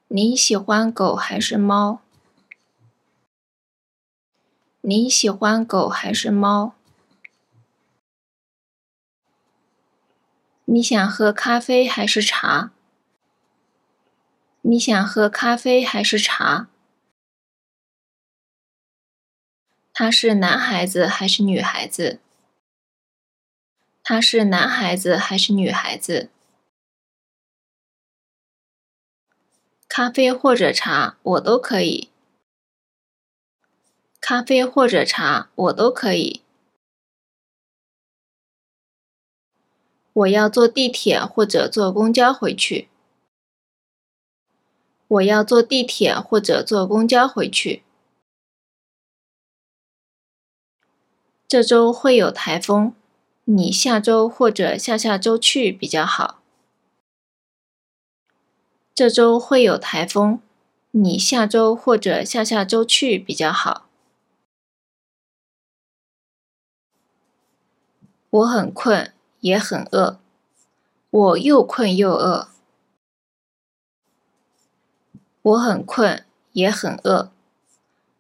你喜欢狗还是猫？你喜欢狗还是猫？你想喝咖啡还是茶？你想喝咖啡还是茶？他是男孩子还是女孩子？他是男孩子还是女孩子？咖啡或者茶，我都可以。咖啡或者茶，我都可以。我要坐地铁或者坐公交回去。我要坐地铁或者坐公交回去。这周会有台风你下周或者下下周去比较好。这周会有台风你下周或者下下周去比较好。我很困也很饿。我又困又饿。我很困也很饿。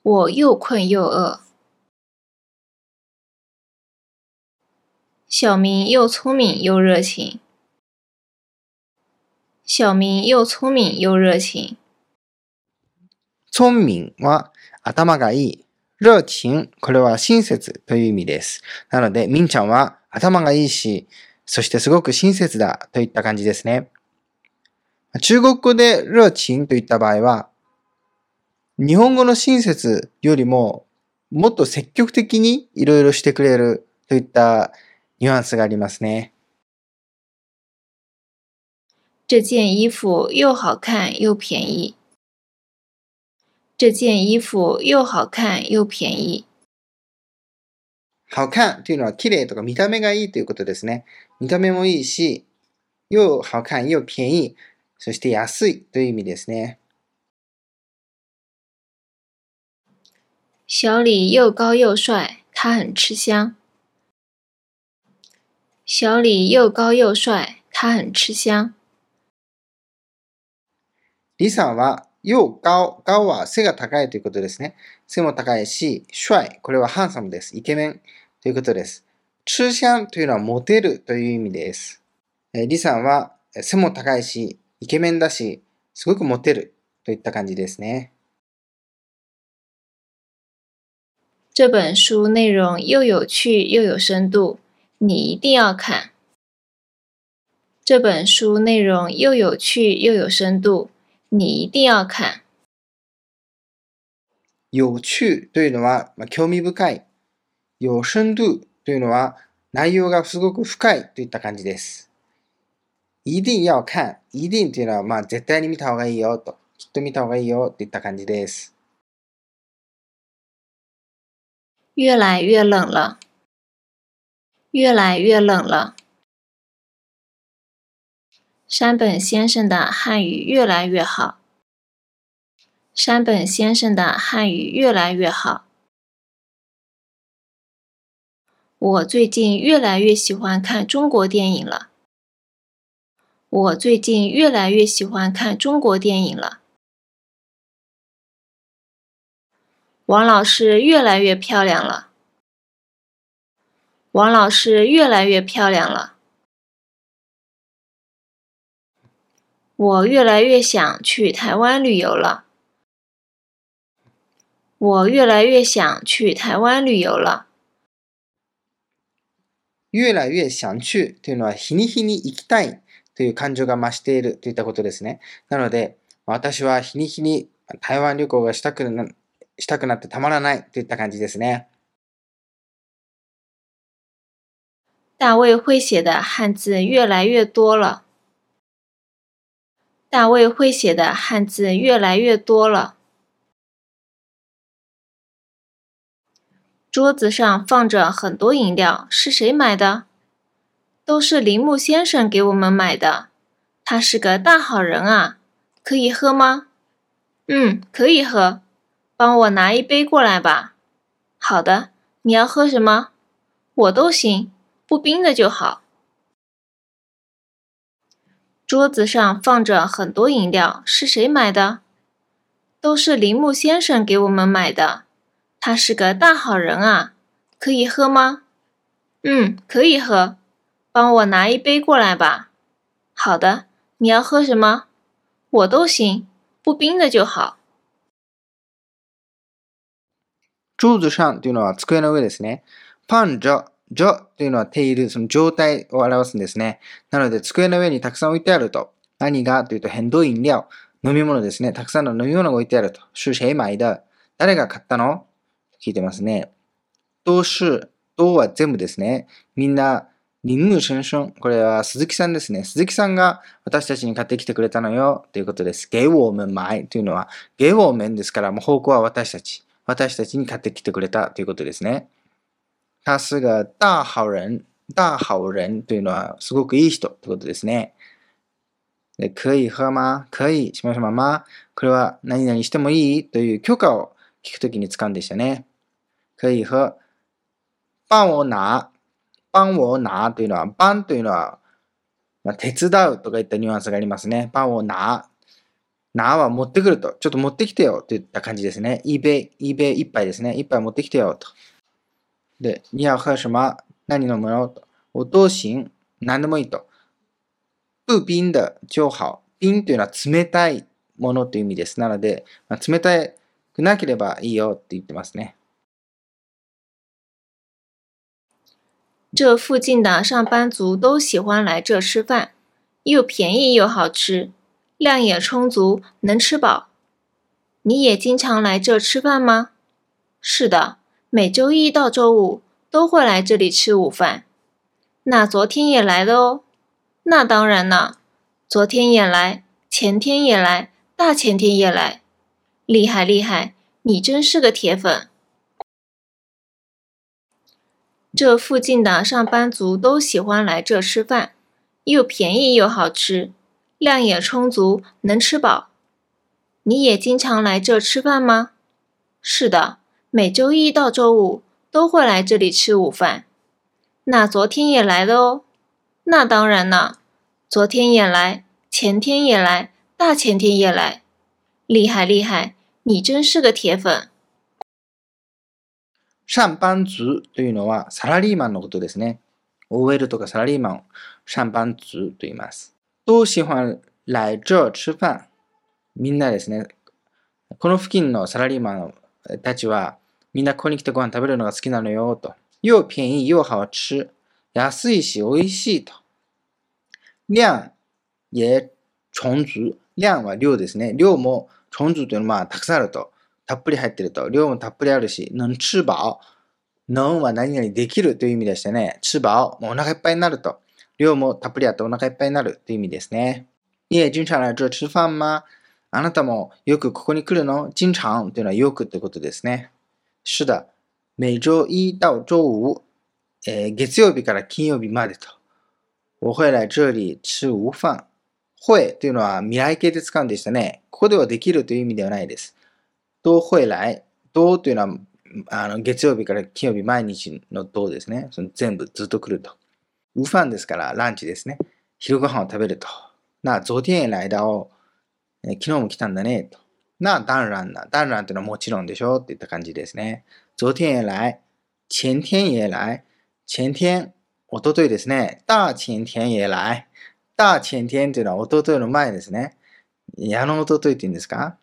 我又困又饿小明又聪明又热情。小明又聪明又热情。聪明は頭がいい。熱情、これは親切という意味です。なので、みんちゃんは頭がいいし、そしてすごく親切だといった感じですね。中国語で熱情といった場合は、日本語の親切よりももっと積極的にいろいろしてくれるといったニュアンスがありますね。这件衣服又好看又便宜。这件衣服又好看又便宜。好看というのは綺麗とか見た目がいいということですね。見た目もいいし、又好看又便宜、そして安いという意味ですね。小李又高又帅，他很吃香。小李又高又帅，他很吃香。李さんは、又高、高は背が高いということですね。背も高いし、帅、これはハンサムです。イケメンということです。吃香というのはモテるという意味です。えー李さんはえー背も高いし、イケメンだし、すごくモテるといった感じですね。这本书内容又有趣又有深度，你一定要看。这本书内容又有趣又有深度，你一定要看。有趣というのは、まあ、興味深い。有深度というのは内容がすごく深いといった感じです。一定要看。一定というのは、まあ、絶対に見た方がいいよと。きっと見た方がいいよといった感じです。越来越冷了， 越来越冷了。山本先生的汉语越来越好。山本先生的汉语越来越好。我最近越来越喜欢看中国电影了。我最近越来越喜欢看中国电影了。王老师越来越漂亮了。王老师越来越漂亮了。我越来越想去台湾旅游了。我越来越想去台湾旅游了。越来越想去というのは日に日に行きたいという感情が増しているといったことですね。なので、私は日に日に台湾旅行がしたくなしたくなってたまらないといった感じですね。大卫会写的汉字越来越多了。大卫会写的汉字越来越多了。桌子上放着很多饮料，是谁买的？都是铃木先生给我们买的。他是个大好人啊，可以喝吗？嗯，可以喝。帮我拿一杯过来吧。好的，你要喝什么？我都行，不冰的就好。桌子上放着很多饮料，是谁买的？都是铃木先生给我们买的。他是个大好人啊，可以喝吗？嗯，可以喝。帮我拿一杯过来吧。好的，你要喝什么？我都行，不冰的就好。桌子上というのは机の上ですね。パンジョ、 ジョというのはテール、その状態を表すんですね。なので机の上にたくさん置いてあると。何がというと、変動飲料、飲み物ですね。たくさんの飲み物が置いてあると。是谁买的誰が買ったの？聞いてますね。都是、都は全部ですね。みんな、リンムシュンシュン。これは鈴木さんですね。鈴木さんが私たちに買ってきてくれたのよ。ということです。给我们買というのは、给我们ですから、もう方向は私たち。私たちに買ってきてくれたということですね。他是个大好人。大好人というのは、すごくいい人ということですね。で可以喝吗？可以しましょうまこれは何々してもいいという許可を聞くときに使うんでしたね。可以喝。帮我拿。パンをなというのは、パンというのは、まあ、手伝うとかいったニュアンスがありますね。パンをな。なは持ってくると。ちょっと持ってきてよといった感じですね。イベ、イベ一杯ですね。一杯持ってきてよと。で、你要喝什么何飲むのと。お都行。何でもいいと。不冰的就好。冰というのは冷たいものという意味です。なので、まあ、冷たくなければいいよって言ってますね。这附近的上班族都喜欢来这吃饭，又便宜又好吃，量也充足，能吃饱。你也经常来这吃饭吗？是的， 每周一到周五都会来这里吃午饭。那昨天也来了哦。那当然了，昨天也来，前天也来，大前天也来，厉害厉害！你真是个铁粉。这附近的上班族都喜欢来这吃饭，又便宜又好吃，量也充足，能吃饱。你也经常来这吃饭吗？是的，每周一到周五都会来这里吃午饭。那昨天也来了哦。那当然了，昨天也来，前天也来，大前天也来，厉害厉害！你真是个铁粉。上班族というのはサラリーマンのことですね。OL とかサラリーマン、上班族と言います。都喜欢来这吃饭。みんなですね。この付近のサラリーマンたちは、 みんなここに来てご飯食べるのが好きなのよ、と。又便宜又好吃。安いし美味しいと。量也充足。量は量ですね。量も充足というのはまあたくさんあると。たっぷり入ってると。量もたっぷりあるし、能吃飽。能は何々できるという意味でしてね、吃飽、もうお腹いっぱいになると。量もたっぷりあってお腹いっぱいになるという意味ですね。いえ、经常来这吃飯吗？あなたもよくここに来るの？经常というのはよくってことですね。是的。每周一到周五、えー、月曜日から金曜日までと。我会来这里吃午飯。会というのは未来形で使うんでしたね。ここではできるという意味ではないです。都会来。都というのは、あの、月曜日から金曜日毎日の都ですね。その全部ずっと来ると。午飯ですからランチですね。昼ご飯を食べると。な、昨天来だを、昨日も来たんだね、と。な、当然な。当然というのはもちろんでしょっていった感じですね。昨天也来。前天也来。前天、おとといですね。大前天也来。大前天というのはおとといの前ですね。矢のおとといって言うんですか？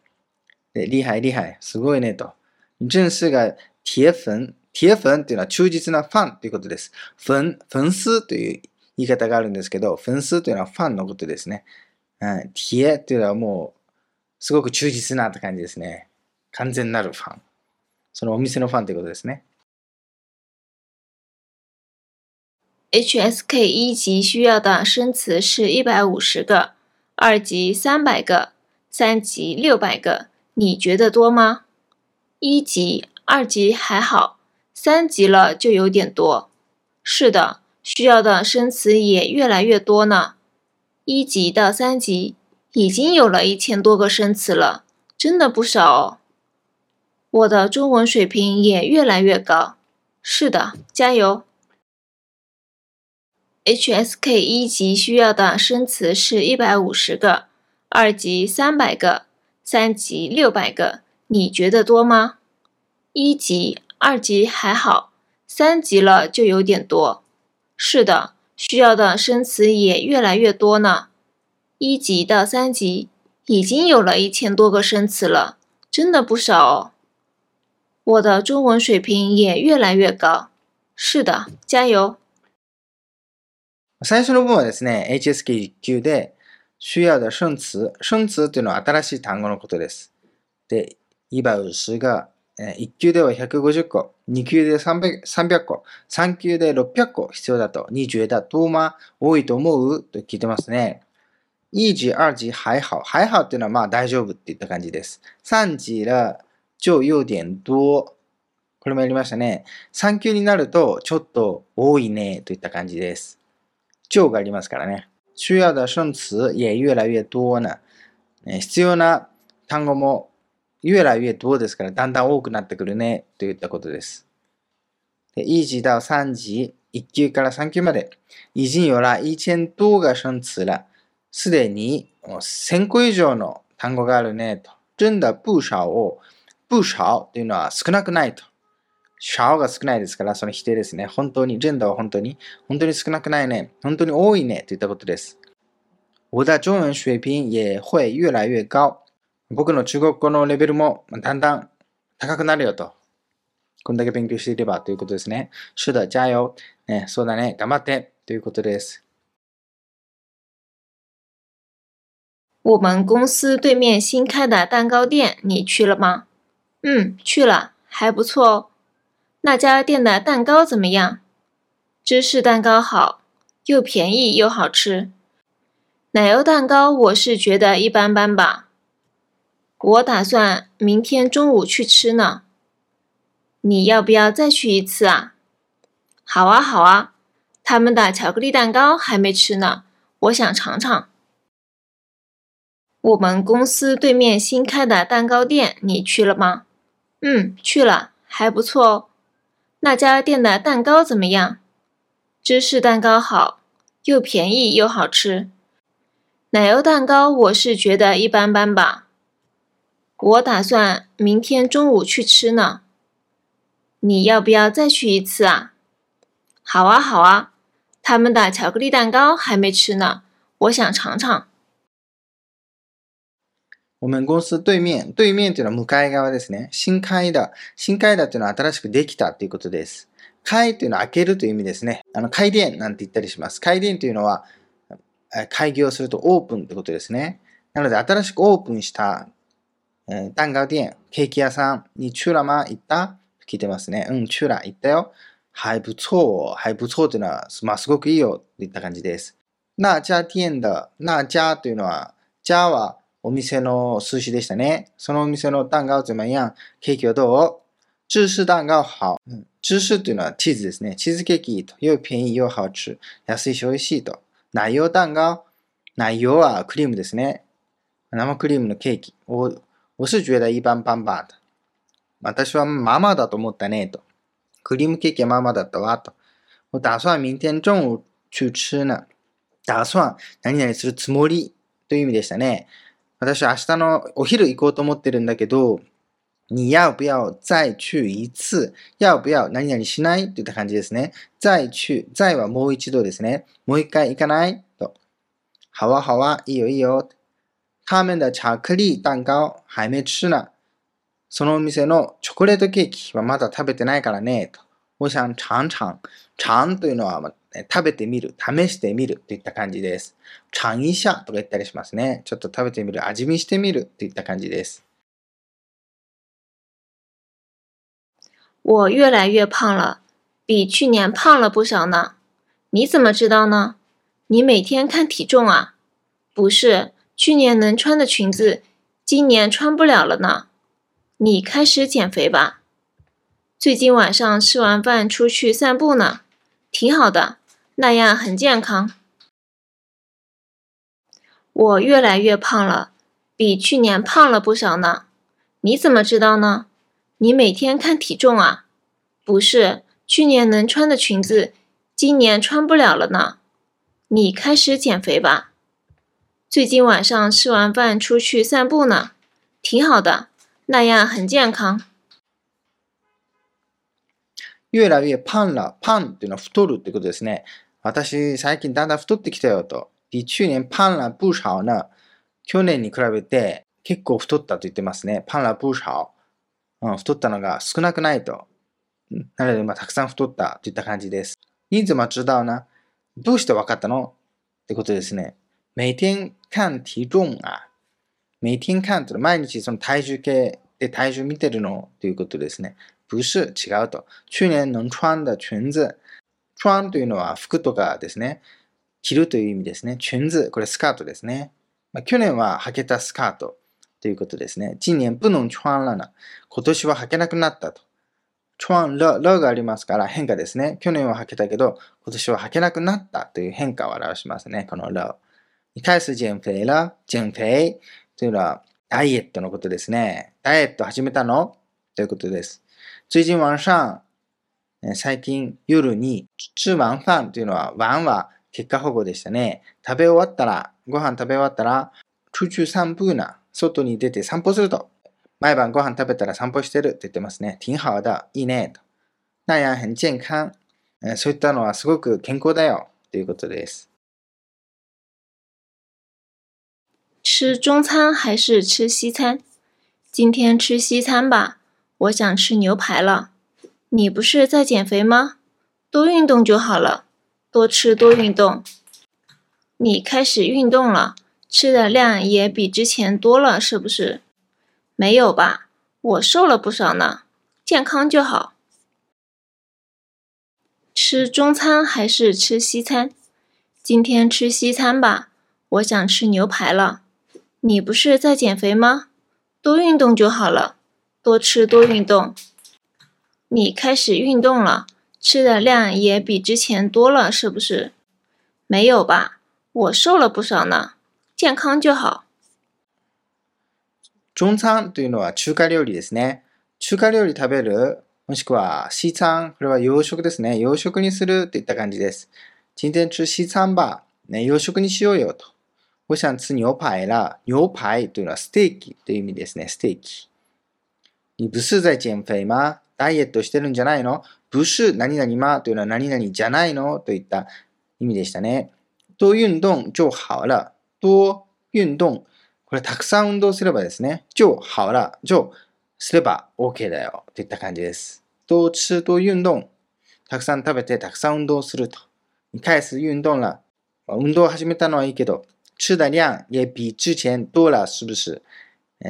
で、厉害厉害、すごいねと。真是が铁粉。铁粉っていうのは忠実なファンということです。粉、粉丝という言い方があるんですけど、粉丝というのはファンのことですね。うん、铁というのはもう、すごく忠実なって感じですね。完全なるファン。そのお店のファンということですね。HSK 一级需要的生词是一百五十个，二级三百个，三级六百个。你觉得多吗？一级、二级还好，三级了就有点多。是的，需要的生词也越来越多呢。一级到三级已经有了一千多个生词了，真的不少哦。我的中文水平也越来越高。是的，加油！HSK 一级需要的生词是一百五十个，二级三百个。三级六百个，你觉得多吗？一级、二级还好，三级了就有点多。是的，需要的生词也越来越多呢。一级到三级已经有了一千多个生词了，真的不少哦。我的中文水平也越来越高。是的，加油！最初の部分はですね、HSK 級で。需要的生詞。生詞というのは新しい単語のことです。で、いばうしが、1級では150個、2級で 300, 300個、3級で600個必要だと。你觉得多吗多いと思うと聞いてますね。 一級、二級、还好。还好っていうのはまあ大丈夫っていった感じです。3級ら、就有点多。これもやりましたね。3級になると、ちょっと多いねといった感じです。超がありますからね。需要的生詞也越来越多呢。必要な単語も越来越多ですから、だんだん多くなってくるね、といったことです。で1次到3次、1級から3級まで。已经有了一千多个生词了。すでに1000個以上の単語があるねと。真的不少を、不少というのは少なくないと。少が少ないですから、その否定ですね。本当に、真的は本当に、本当に少なくないね。本当に多いねといったことです。我的中文水平也会越来越高。僕の中国語のレベルもだんだん高くなるよと。こんだけ勉強していればということですね。是的、加油。ね、そうだね、頑張ってということです。我们公司对面新开的蛋糕店，你去了吗？嗯，去了，还不错哦。那家店的蛋糕怎么样？芝士蛋糕好，又便宜又好吃。奶油蛋糕我是觉得一般般吧。我打算明天中午去吃呢。你要不要再去一次啊？好啊，好啊。他们的巧克力蛋糕还没吃呢，我想尝尝。我们公司对面新开的蛋糕店，你去了吗？嗯，去了，还不错哦。那家店的蛋糕怎么样？芝士蛋糕好，又便宜又好吃。奶油蛋糕我是觉得一般般吧。我打算明天中午去吃呢。你要不要再去一次啊？好啊，好啊。他们的巧克力蛋糕还没吃呢，我想尝尝。我们公司对面、对面というのは向かい側ですね。新開だ。新開だというのは新しくできたということです。開というのは開けるという意味ですね。あの、開店なんて言ったりします。開店というのは、開業するとオープンってことですね。なので、新しくオープンした、えー、蛋糕店、ケーキ屋さんにチュラマ行った？聞いてますね。うん、チュラ行ったよ。はい不错。はい不错というのは、まあ、すごくいいよといった感じです。那家店的、那家というのは、家はお店の数字でしたね。そのお店の蛋糕怎么样ケーキはどう？芝士蛋糕好。芝士というのはチーズですね。チーズケーキと。又便宜又好吃。安いし美味しいと。内容蛋糕。内容はクリームですね。生クリームのケーキ。我我是觉得一般般吧。私はまあまあだと思ったね。と。クリームケーキはまあまあだったわ。と。我打算明天中午去吃呢。打算何々するつもりという意味でしたね。私明日のお昼行こうと思ってるんだけど、你要不要再去一次？要不要？何々しない？といった感じですね。再去、再はもう一度ですね。もう一回行かない？と。好啊好啊、いいよいいよ。他们的巧克力蛋糕还没吃呢。そのお店のチョコレートケーキはまだ食べてないからね。と。我想尝尝。尝というのは、食べてみる、試してみるといった感じです。尝一下とか言ったりしますね。ちょっと食べてみる、味見してみるといった感じです。我越来越胖了，比去年胖了不少呢。你怎么知道呢？你每天看体重啊？不是，去年能穿的裙子，今年穿不了了呢。你开始减肥吧。最近晚上吃完饭出去散步呢。挺好的，那样很健康。我越来越胖了，比去年胖了不少呢。你怎么知道呢？你每天看体重啊？不是，去年能穿的裙子，今年穿不了了呢。你开始减肥吧。最近晚上吃完饭出去散步呢。挺好的，那样很健康。越来越パンラ、パンっていうのは太るってことですね。 私、最近だんだん太ってきたよと。比去年パンラ不少な。去年に比べて結構太ったと言ってますね。パンラ不少。うん、太ったのが少なくないと。なので、まあ、たくさん太ったといった感じです。你怎么知道呢どうして分かったの？ってことですね。每天看体重あ。每天看って毎日その体重計で体重見てるの？ということですね。不是、違うと。去年能穿的裙子。穿というのは服とかですね。着るという意味ですね。裙子、これスカートですね。まあ、去年は履けたスカートということですね。今年不能穿了な。今年は履けなくなったと。穿了、了がありますから変化ですね。去年は履けたけど、今年は履けなくなったという変化を表しますね。この了。に対す減肥了。減肥というのはダイエットのことですね。ダイエット始めたの？ということです。最近晚上最近夜に、吃晚飯というのは、晚は結果保護でしたね。食べ終わったら、ご飯食べ終わったら、出去散步な、外に出て散歩すると。毎晩ご飯食べたら散歩してるって言ってますね。挺好的、いいね。と。那样很健康。そういったのはすごく健康だよ。ということです。吃中餐还是吃西餐？今天吃西餐吧，我想吃牛排了。你不是在减肥吗？多运动就好了，多吃多运动。你开始运动了，吃的量也比之前多了，是不是？没有吧，我瘦了不少呢。健康就好。吃中餐还是吃西餐？今天吃西餐吧，我想吃牛排了。你不是在减肥吗？多运动就好了，多吃多运动。你开始运动了，吃的量也比之前多了，是不是？没有吧，我瘦了不少呢。健康就好。中餐というのは中華料理ですね。中華料理食べる、もしくは西餐、これは洋食ですね。洋食にするといった感じです。今天吃西餐吧。ね、洋食にしようよと。我想吃牛排啦。牛排というのはステーキという意味ですね。ステーキ。你不是在減肥吗 ダイエットしてるんじゃないの？不是何々まというのは何々じゃないの？といった意味でしたね。多運動就好了。多運動これたくさん運動すればですね、就好了、就すれば OK だよといった感じです。多吃多運動。たくさん食べてたくさん運動すると。你开始運動了。運動を始めたのはいいけど、吃的量也比之前多了，是不是？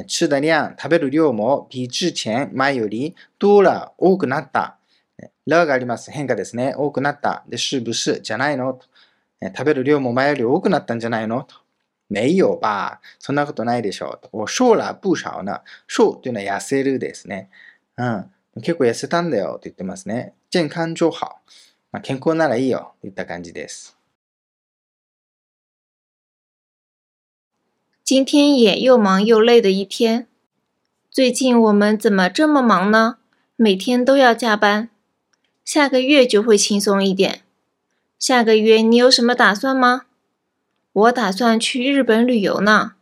吃的量、食べる量も比之前、前より多了、多くなった。らがあります。変化ですね。多くなった。で、是不是じゃないの食べる量も前より多くなったんじゃないのと。没有吧そんなことないでしょう。我瘦了不少呢。瘦というのは痩せるですね。うん。結構痩せたんだよと言ってますね。健康就好。まあ、健康ならいいよといった感じです。今天也又忙又累的一天。最近我们怎么这么忙呢？每天都要加班。下个月就会轻松一点。下个月你有什么打算吗？我打算去日本旅游呢，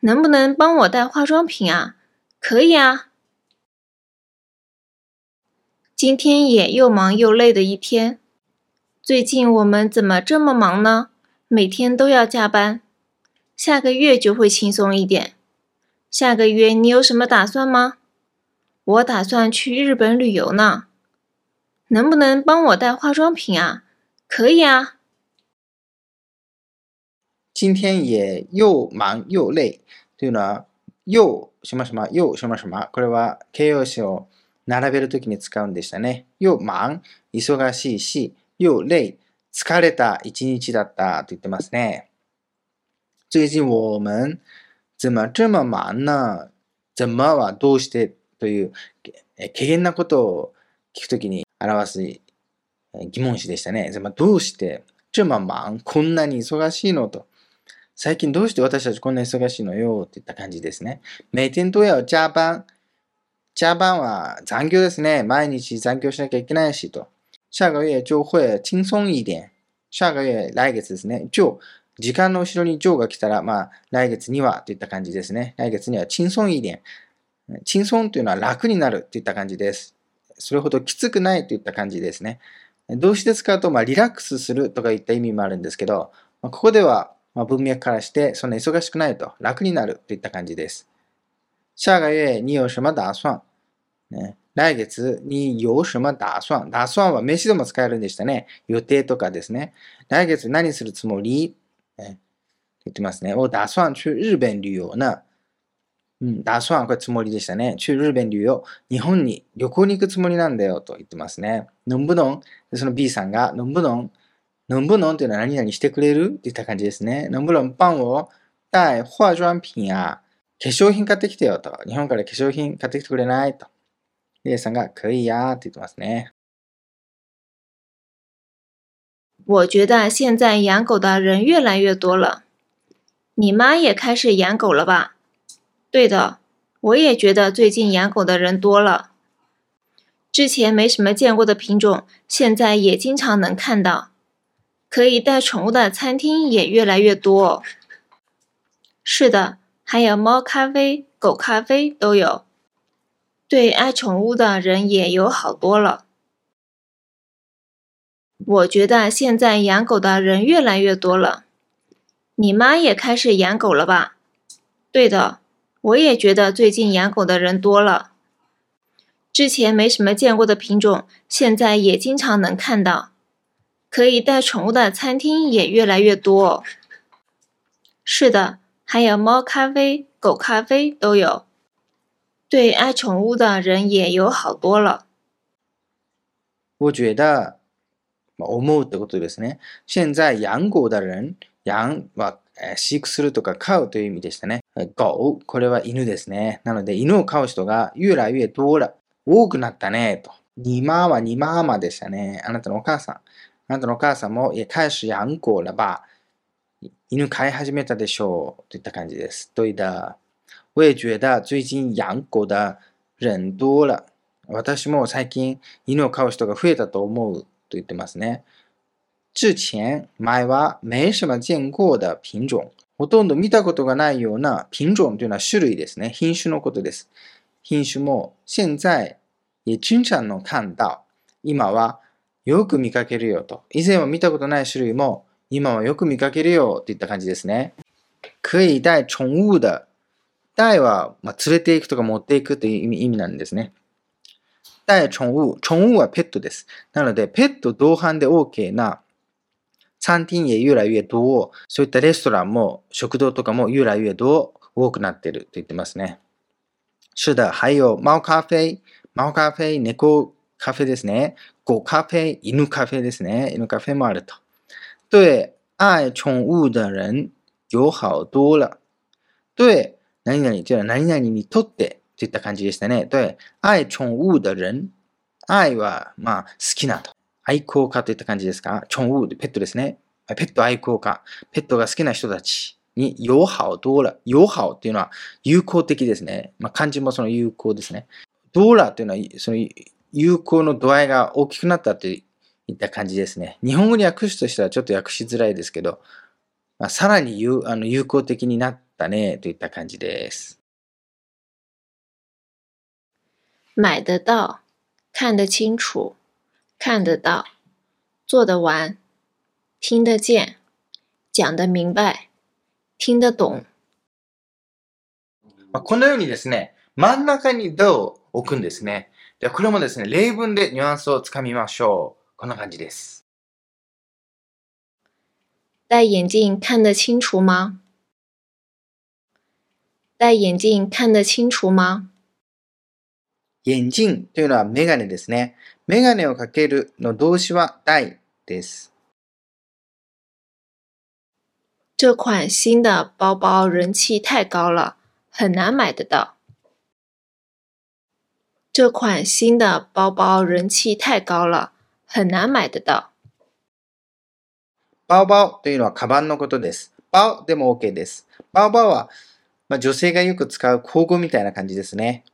能不能帮我带化妆品啊？可以啊。今天也又忙又累的一天。最近我们怎么这么忙呢？每天都要加班。下个月就会轻松一点。下个月你有什么打算吗？我打算去日本旅游呢，能不能帮我带化妆品啊？可以啊。今天也又忙又累というのは、又しましま、又しましま。これは形容詞を並べるときに使うんでしたね。又忙、忙しいし、又累、疲れた一日だったと言ってますね。 最近我们怎么这么忙呢怎么はどうしてというえ軽減なことを聞くときに表す疑問詞でしたね。どうして这么忙こんなに忙しいの？と。最近どうして私たちこんなに忙しいのよ？っていった感じですね。每天都要加班。加班は残業ですね。毎日残業しなきゃいけないしと。下个月就会轻松一点。下个月、来月ですね。就、時間の後ろに上が来たら、まあ、来月にはといった感じですね。来月には轻松一点。轻松というのは楽になるといった感じです。それほどきつくないといった感じですね。動詞で使うと、まあ、リラックスするとかいった意味もあるんですけど、まあ、ここでは、まあ、文脈からして、そんな忙しくないと、楽になるといった感じです。下个月你有什么打算、ね、来月に有什么打算打算は名詞でも使えるんでしたね。予定とかですね。来月何するつもり、ね、言ってますね。我打算去日本旅遊な。うん、打算これつもりでしたね。去日本旅遊。日本に旅行に行くつもりなんだよと言ってますね。のんぶのん？その B さんが、のん？ぶのん。能不能っていうのは何々してくれる？っていった感じですね。能不能帮我带化妆品や化粧品買ってきてよと。日本から化粧品買ってきてくれないと。リエさんが可以やって言ってますね。我觉得现在养狗的人越来越多了。你妈也开始养狗了吧？对的，我也觉得最近养狗的人多了。之前没什么见过的品种，现在也经常能看到。可以带宠物的餐厅也越来越多哦。是的，还有猫咖啡、狗咖啡都有。对爱宠物的人也有好多了。我觉得现在养狗的人越来越多了。你妈也开始养狗了吧？对的，我也觉得最近养狗的人多了。之前没什么见过的品种，现在也经常能看到。可以带宠物的餐厅也越来越多哦。是的，还有猫咖啡、狗咖啡都有。对爱宠物的人也有好多了。我觉得、思うってことですね。現在養狗的人、養は飼育するとか飼うという意味でしたね。狗、これは犬ですね。なので、犬を飼う人が越来越多。多くなったね、と。你妈は你妈妈でしたね。あなたのお母さん。あなたのお母さんも也開始養狗了吧。犬飼い始めたでしょう。といった感じです。对的。我也觉得最近養狗的人多了。私も最近犬を飼う人が増えたと思うと言ってますね。之前、前は没什么見过的品種。ほとんど見たことがないような品種というのは種類ですね。品種のことです。品種も現在也经常能看到。今はよく見かけるよと。以前は見たことない種類も今はよく見かけるよといった感じですね。可以带宠物的。带は、まあ、連れて行くとか持っていくという意味なんですね。带宠物。宠物はペットです。なので、ペット同伴で OK な餐厅也越来越多。そういったレストランも食堂とかも越来越多多くなってると言ってますね。是的、还有猫カフェ、猫カフェ、猫カフェですね。狗カフェ、犬カフェですね。犬カフェもあると。对愛寵物的人有好多了。对何々というのは何々にとってといった感じでしたね。对愛寵物的人。愛は、まあ、好きなと。愛好家といった感じですか？寵物、ペットですね。ペット愛好家。ペットが好きな人たちに、友好多了。友好っていうのは友好的ですね。まあ、漢字もその友好ですね。ドーラっていうのは、その友好の度合いが大きくなったといった感じですね。日本語に訳すとしたらちょっと訳しづらいですけど、まあ、さらに有あの友好的になったねといった感じです。買得到、看得清楚、看得到、做得完、听得见、講得明白、听得懂。まあ、このようにですね、真ん中にどを置くんですね。ではこれもですね、例文でニュアンスをつかみましょう。こんな感じです。戴眼鏡看得清楚嗎戴眼鏡看得清楚嗎 眼鏡というのはメガネですね。メガネをかけるの動詞は戴です。这款新的包包人气太高了，很难买得到。这款新的包包人气太高了，很难买得到。バオバオというのはカバンのことです。バオでも OK です。バオバオは、まあ、女性がよく使う口語みたいな感じですね。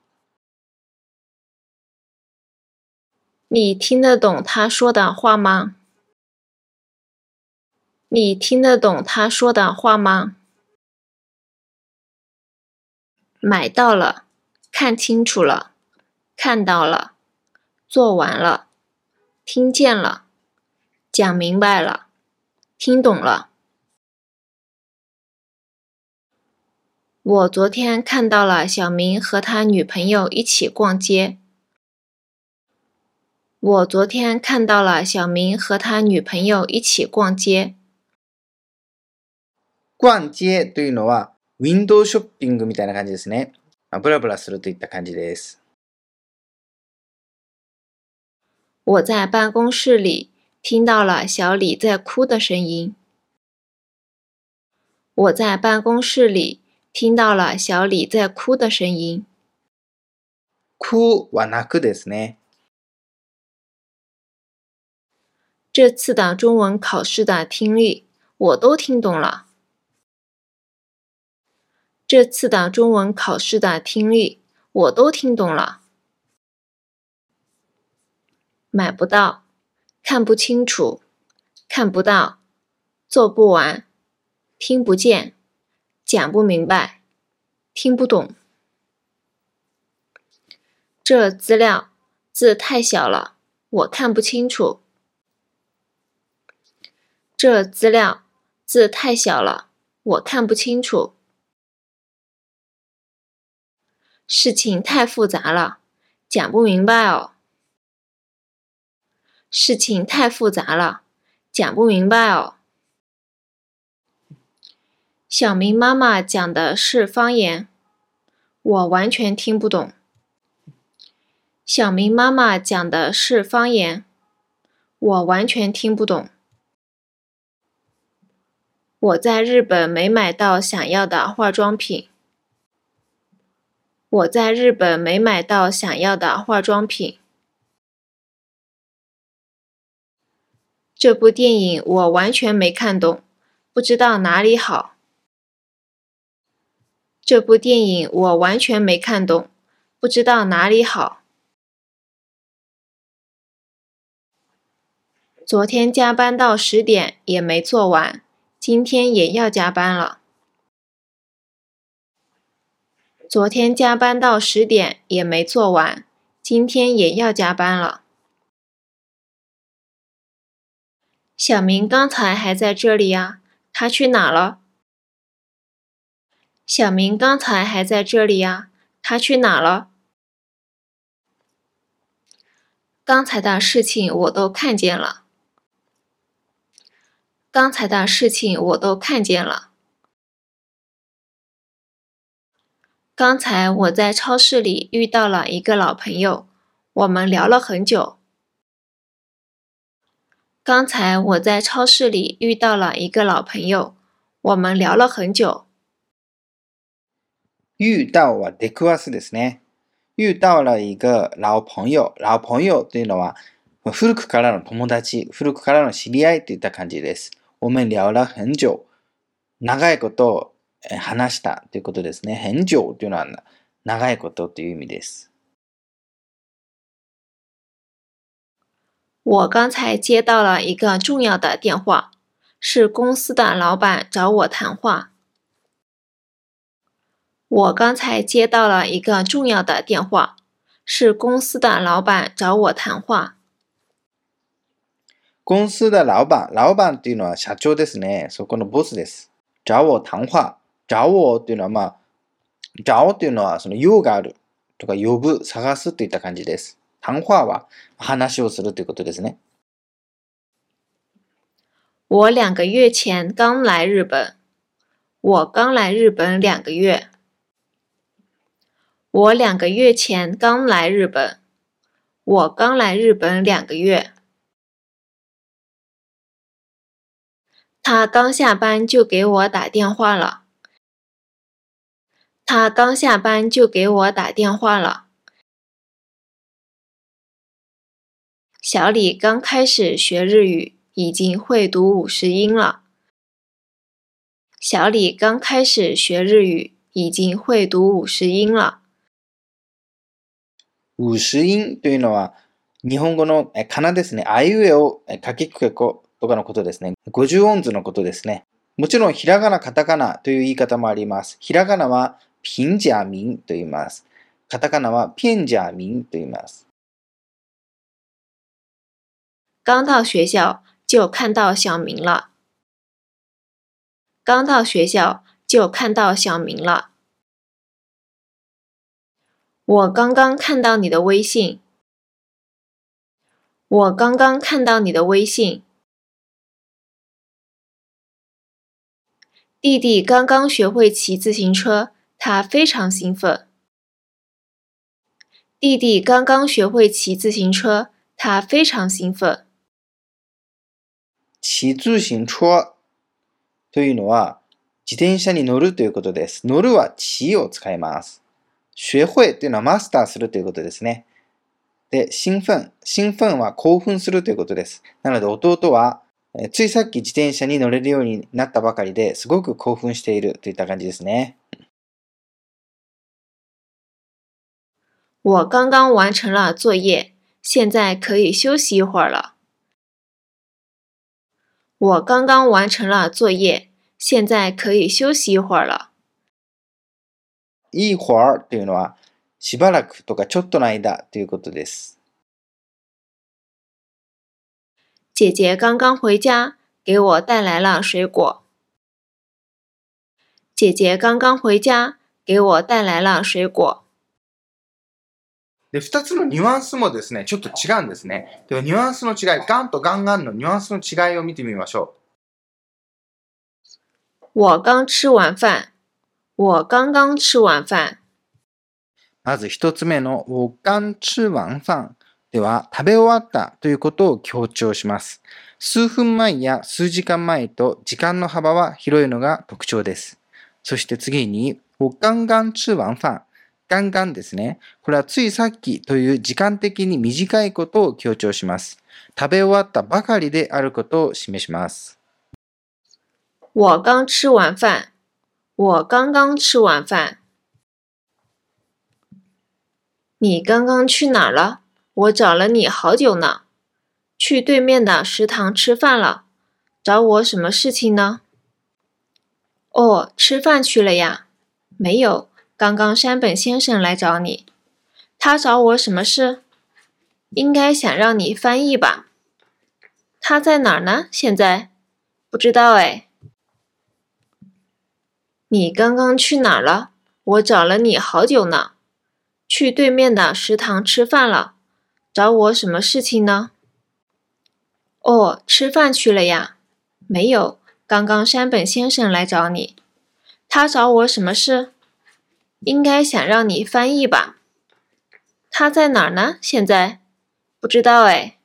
你听得懂他说的话吗？你听得懂他说的话吗？买到了，看清楚了，看到了，做完了，听见了，讲明白了。听懂了。我昨天看到了小明和他女朋友一起逛街。我昨天看到了小明和他女朋友一起逛街。逛街というのは、ウィンドウショッピングみたいな感じですね。ブラブラするといった感じです。我在办公室里。听到了小李在哭的声音。我在办公室里听到了小李在哭的声音。哭は泣くですね。 这次的中文考试的听力我都听懂了。这次的中文考试的听力我都听懂了。买不到，看不清楚，看不到，做不完，听不见，讲不明白，听不懂。这资料字太小了，我看不清楚。这资料字太小了，我看不清楚。事情太复杂了，讲不明白哦。事情太复杂了，讲不明白哦。小明妈妈讲的是方言，我完全听不懂。小明妈妈讲的是方言，我完全听不懂。我在日本没买到想要的化妆品。我在日本没买到想要的化妆品。这部电影我完全没看懂，不知道哪里好。这部电影我完全没看懂，不知道哪里好。昨天加班到十点也没做完，今天也要加班了。昨天加班到十点也没做完，今天也要加班了。小明刚才还在这里呀，他去哪了？小明刚才还在这里呀，他去哪了？刚才的事情我都看见了。刚才的事情我都看见了。刚才我在超市里遇到了一个老朋友，我们聊了很久。刚才我在超市里遇到了一个老朋友，我们聊了很久。遇到は出くわすですね。遇到了一个老朋友。老朋友というのは古くからの友達、古くからの知り合いといった感じです。 我们聊了很久。長いこと話したということですね。返上というのは長いことという意味です。我刚才接到了一个重要的电话，是公司的老板找我谈话。我刚才接到了一个重要的电话，是公司的老板找我谈话。 公司的老板、老板というのは社長ですね。そこのボスです。找我談話。找我っていうのは、まあ、找っていうのは、その用があるとか呼ぶ、探すといった感じです。談話は話をするということですね。我两个月前刚来日本。我刚来日本两个月。我两个月前刚来日本。我刚来日本两个月。他刚下班就给我打电话了。他刚下班就给我打电话了。小李刚开始学日语，已经会读五十音了。小李刚开始学日语，已经会读五十音了。五十音というのは日本語のかなですね。あいうえを書きくけこ とかのことですね。五十音図のことですね。もちろんひらがな、カタカナという言い方もあります。ひらがなは平假名と言います。カタカナは片假名と言います。刚到学校就看到小明了。刚到学校就看到小明了。我刚刚看到你的微信。我刚刚看到你的微信。弟弟刚刚学会骑自行车。他非常兴奋。弟弟刚刚学会骑自行车，他非常兴奋。骑自行車というのは自転車に乗るということです。乗るは騎を使います。学会というのはマスターするということですね。で、興奮。興奮は興奮するということです。なので弟は、 ついさっき自転車に乗れるようになったばかりですごく興奮しているといった感じですね。我刚刚完成了作业，现在可以休息一会儿了。我刚刚完成了作业，现在可以休息一会儿了。いい会儿というのは、しばらくとかちょっとの間ということです。姐姐刚刚回家，给我带来了水果。姐姐刚刚回家，给我带来了水果。で、二つのニュアンスもですね、ちょっと違うんですね。では、ニュアンスの違い、ガンとガンガンのニュアンスの違いを見てみましょう。我刚吃完饭。我刚刚吃完饭。まず一つ目の、我刚吃完饭では、食べ終わったということを強調します。数分前や数時間前と時間の幅は広いのが特徴です。そして次に、我刚刚吃完飯。ガンガンですね。これはついさっきという時間的に短いことを強調します。食べ終わったばかりであることを示します。我刚吃完饭。我刚刚吃完饭。你刚刚去哪了？我找了你好久呢。去对面的食堂吃饭了。找我什么事情呢？哦，吃饭去了呀。没有，刚刚山本先生来找你。他找我什么事？应该想让你翻译吧。他在哪儿呢？现在不知道哎。你刚刚去哪儿了？我找了你好久呢。去对面的食堂吃饭了。找我什么事情呢？哦，吃饭去了呀。没有，刚刚山本先生来找你。他找我什么事？应该想让你翻译吧。他在哪儿呢？现在不知道哎。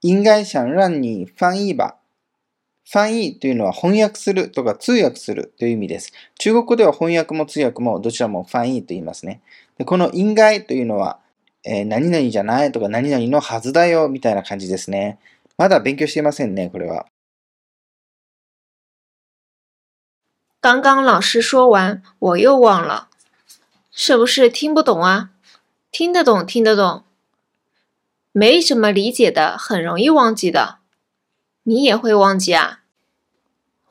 应该想让你翻译吧。翻译というのは翻訳するとか通訳するという意味です。中国語では翻訳も通訳もどちらも翻译と言いますね。でこの因外というのは、えー、何々じゃないとか何々のはずだよみたいな感じですね。まだ勉強していませんね、これは。刚刚老师说完，我又忘了，是不是听不懂啊？听得懂，听得懂，没什么理解的，很容易忘记的。你也会忘记啊？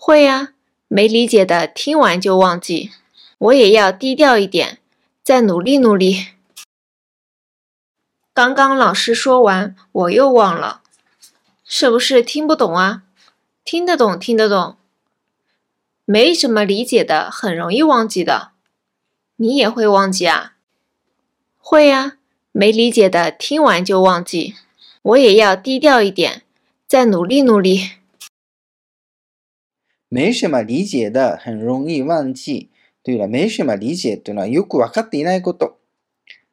会呀，没理解的听完就忘记。我也要低调一点，再努力努力。刚刚老师说完，我又忘了，是不是听不懂啊？听得懂，听得懂。没什么理解的，很容易忘记的。你也会忘记啊？会呀，没理解的听完就忘记。我也要低调一点，再努力努力。没什么理解的很容易忘记。というのは、没什么理解というのはよくわかっていないこと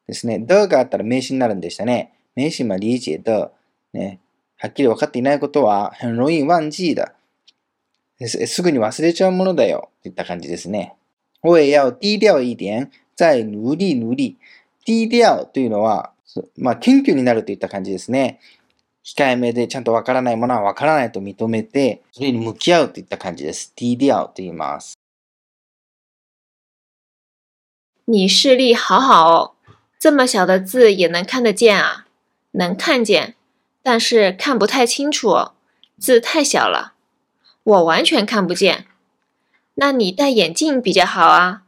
ですね。的があったら名詞になるんでしたね。没什么理解的、ね、はっきりわかっていないことは、很容易忘記だ。すぐに忘れちゃうものだよ。といった感じですね。我也要低調一点。再努力努力。低調というのは、まあ、謙虚になるといった感じですね。控えめでちゃんとわからないものはわからないと認めて、それに向き合うといった感じです。低調と言います。你视力好好哦，这么小的字也能看得见啊？能看见，但是看不太清楚哦，字太小了。我完全看不见，那你戴眼镜比较好啊。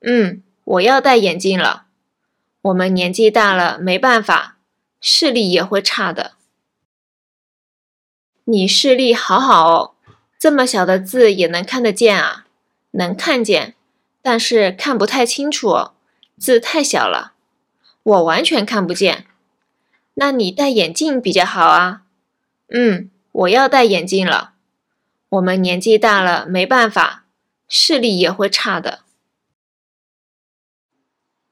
嗯，我要戴眼镜了。我们年纪大了，没办法，视力也会差的。你视力好好哦，这么小的字也能看得见啊？能看见，但是看不太清楚哦，字太小了。我完全看不见，那你戴眼镜比较好啊。嗯，我要戴眼镜了。我们年纪大了，没办法，视力也会差的。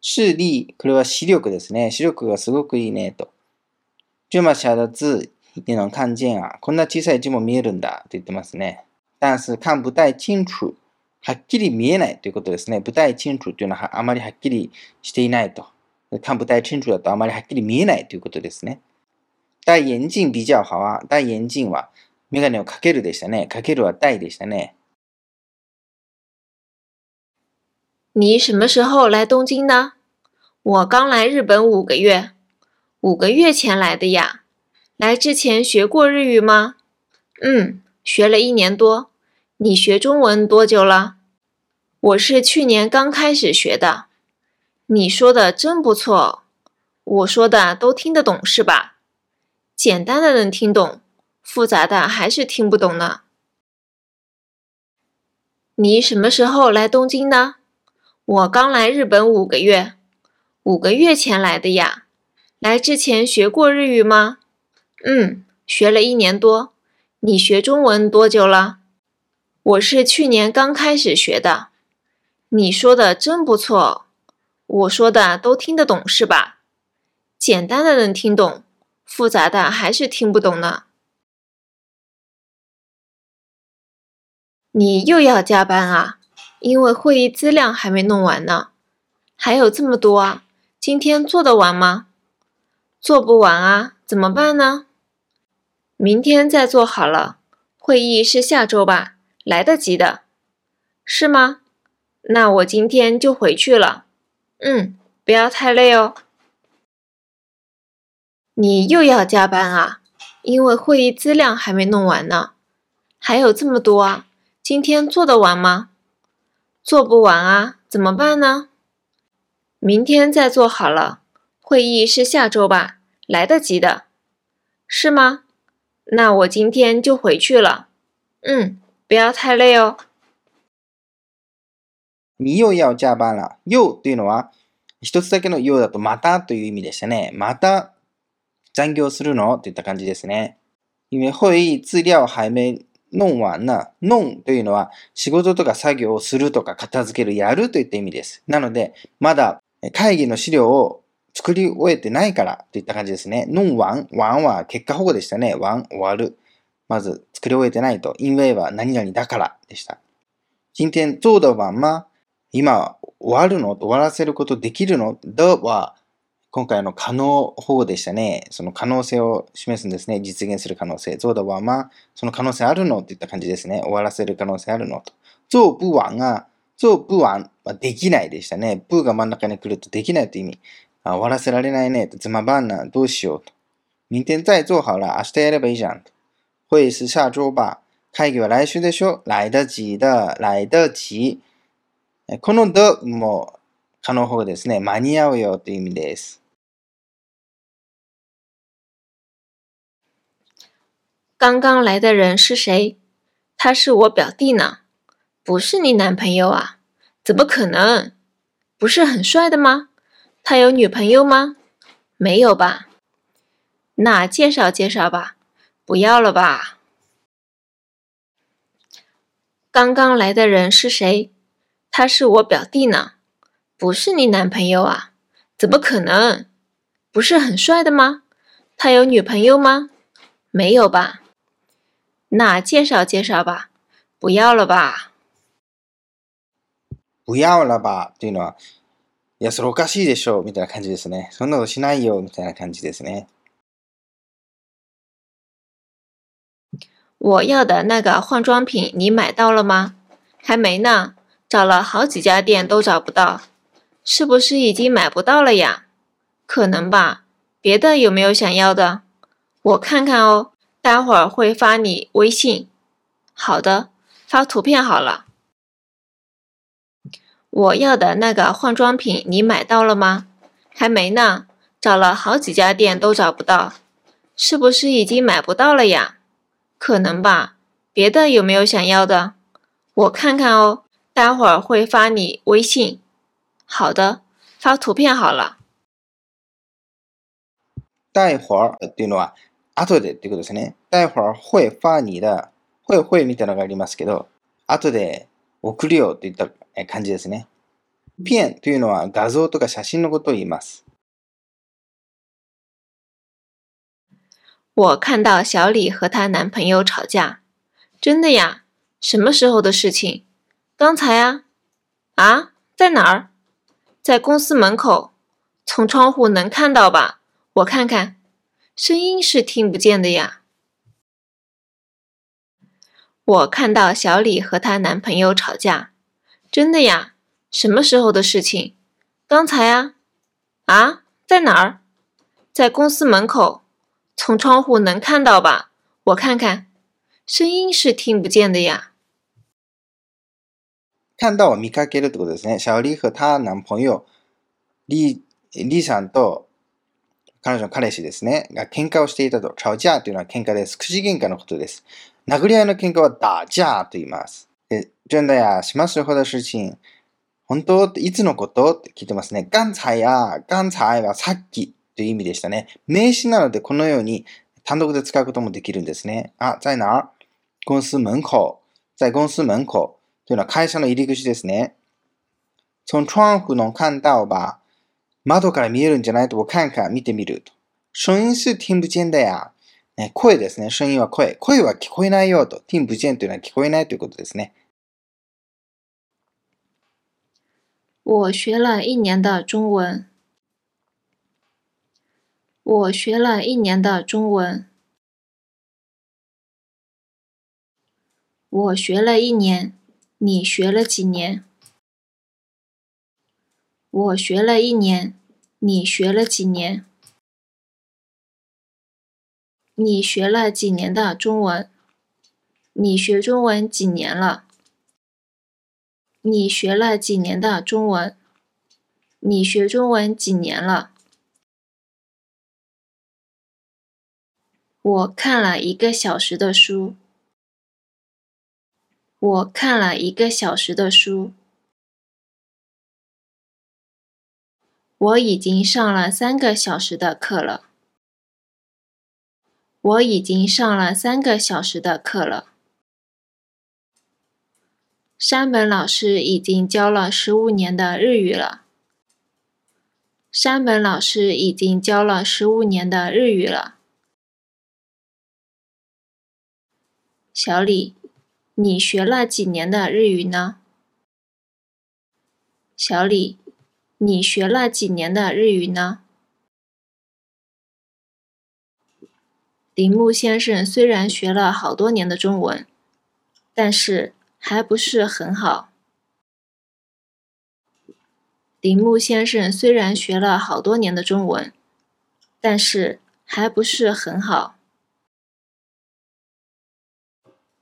視力、これは視力ですね。視力がすごくいいねと。这么小的字 也能看见啊。こんな小さい字も見えるんだと言ってますね。但是看不太清楚。はっきり見えないということですね。不太清楚というのはあまりはっきりしていないと。看不太清楚だとあまりはっきり見えないということですね。戴眼鏡比较好啊。戴眼鏡はメガネをかけるでしたね。かけるは戴でしたね。你什么时候来东京的？我刚来日本五个月，五个月前来的呀。来之前学过日语吗？嗯，学了一年多。你学中文多久了？我是去年刚开始学的。你说的真不错，我说的都听得懂是吧？简单的能听懂，复杂的还是听不懂呢。你什么时候来东京呢？我刚来日本五个月，五个月前来的呀。来之前学过日语吗？嗯，学了一年多。你学中文多久了？我是去年刚开始学的。你说的真不错，我说的都听得懂是吧？简单的能听懂，复杂的还是听不懂呢。你又要加班啊？因为会议资料还没弄完呢。还有这么多啊？今天做得完吗？做不完啊？怎么办呢？明天再做好了。会议是下周吧？来得及的，是吗？那我今天就回去了。嗯，不要太累哦。你又要加班啊？因为会议资料还没弄完呢。还有这么多啊？今天做得完吗？做不完啊？怎么办呢？明天再做好了。会议是下周吧？来得及的，是吗？那我今天就回去了。嗯。不要太累哦。你又要加班了。又というのは、一つだけのようだとまたという意味でしたね。また残業するのといった感じですね。因为会议资料还没弄完呢。弄というのは仕事とか作業をするとか片付ける、やるといった意味です。なので、まだ会議の資料を 作り終えてないからといった感じですね。弄完、完は結果保護でしたね。完、終わる。まず作り終えてないと、因为は何々だからでした。今天做的完吗今終わるの？終わらせることできるの？的は今回の可能保護でしたね。その可能性を示すんですね。実現する可能性。做的完吗その可能性あるの？っていった感じですね。終わらせる可能性あるの？と。做不完が、做不完はできないでしたね。不が真ん中に来るとできないという意味。あ終わらせられないね。つまばんな。どうしようと。明天再做好了。明日やればいいじゃん。会是下周吧。会議は来週でしょ来得及的、来得及。この的も可能法ですね。間に合うよという意味です。刚刚来的人是谁？他是我表弟呢，不是你男朋友啊？怎么可能？不是很帅的吗？他有女朋友吗？没有吧？那介绍介绍吧。不要了吧！刚刚来的人是谁？他是我表弟呢，不是你男朋友啊？怎么可能？不是很帅的吗？他有女朋友吗？没有吧？那介绍介绍吧。不要了吧！不要了吧！というのは、 いや、それおかしいでしょうみたいな感じですね。そんなことしないよみたいな感じですね。我要的那个化妆品你买到了吗？还没呢，找了好几家店都找不到，是不是已经买不到了呀？可能吧。别的有没有想要的？我看看哦，待会儿会发你微信。好的，发图片好了。 我要的那个化妆品你买到了吗？还没呢，找了好几家店都找不到，是不是已经买不到了呀？可能吧，别的有没有想要的？我看看哦，待会儿会发你微信。好的，发图片好了。待会儿っていうのは後でっていうことですね。待会儿会发你的、会会みたいなのがありますけど、後で送るよといった 感じですね。片というのは画像とか写真のことを言います。我看到小李和她男朋友吵架，真的呀？什么时候的事情？刚才啊？啊？在哪儿？在公司门口，从窗户能看到吧？我看看，声音是听不见的呀。我看到小李和她男朋友吵架， 真的呀？什么时候的事情？刚才啊？啊，在哪儿？在公司门口，从窗户能看到吧？我看看，声音是听不见的呀。看到我，見かけるってことですね。小李和她男朋友李李さんと彼女の彼氏ですね、が喧嘩をしていたと、吵架というのは喧嘩です。口喧嘩のことです。殴り合いの喧嘩は打架と言います。で、真的や、しますほど事情。本当っていつのことって聞いてますね。刚才や、刚才はさっきという意味でしたね。名詞なのでこのように単独で使うこともできるんですね。あ、在哪？公司門口。在公司門口。というのは会社の入り口ですね。从窗户能看到吧。窓から見えるんじゃない？と我看看、見てみると。声音是听不见的や。ね、声ですね。声音は声。声は聞こえないよと。听不见というのは聞こえないということですね。我学了一年的中文。我学了一年的中文。我学了一年，你学了几年？我学了一年，你学了几年？你学了几年的中文？你学中文几年了？你学了几年的中文？你学中文几年了？我看了一个小时的书。我看了一个小时的书。我已经上了三个小时的课了。我已经上了三个小时的课了。山本老师已经教了十五年的日语了。山本老师已经教了十五年的日语了。小李，你学了几年的日语呢？小李，你学了几年的日语呢？铃木先生虽然学了好多年的中文，但是还不是很好。铃木先生虽然学了好多年的中文，但是还不是很好。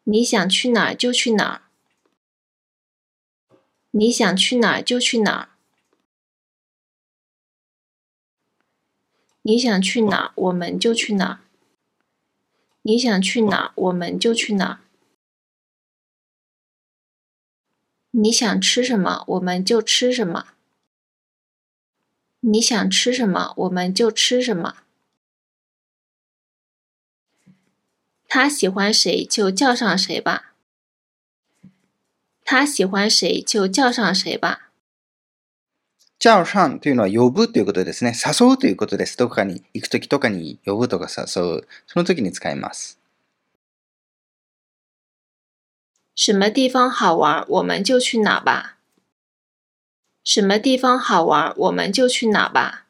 你想去哪儿就去哪儿。你想去哪儿就去哪儿。你想去哪儿，我们就去哪儿。你想去哪儿，我们就去哪儿。你想吃什么，我们就吃什么。你想吃什么，我们就吃什么。他喜欢谁就叫上谁吧。他喜欢谁就叫上谁吧。叫上というのは呼ぶということですね。誘うということです。どこかに行くときとかに呼ぶとか誘う。その時に使います。什么地方好玩，我们就去哪吧。什么地方好玩，我们就去哪吧。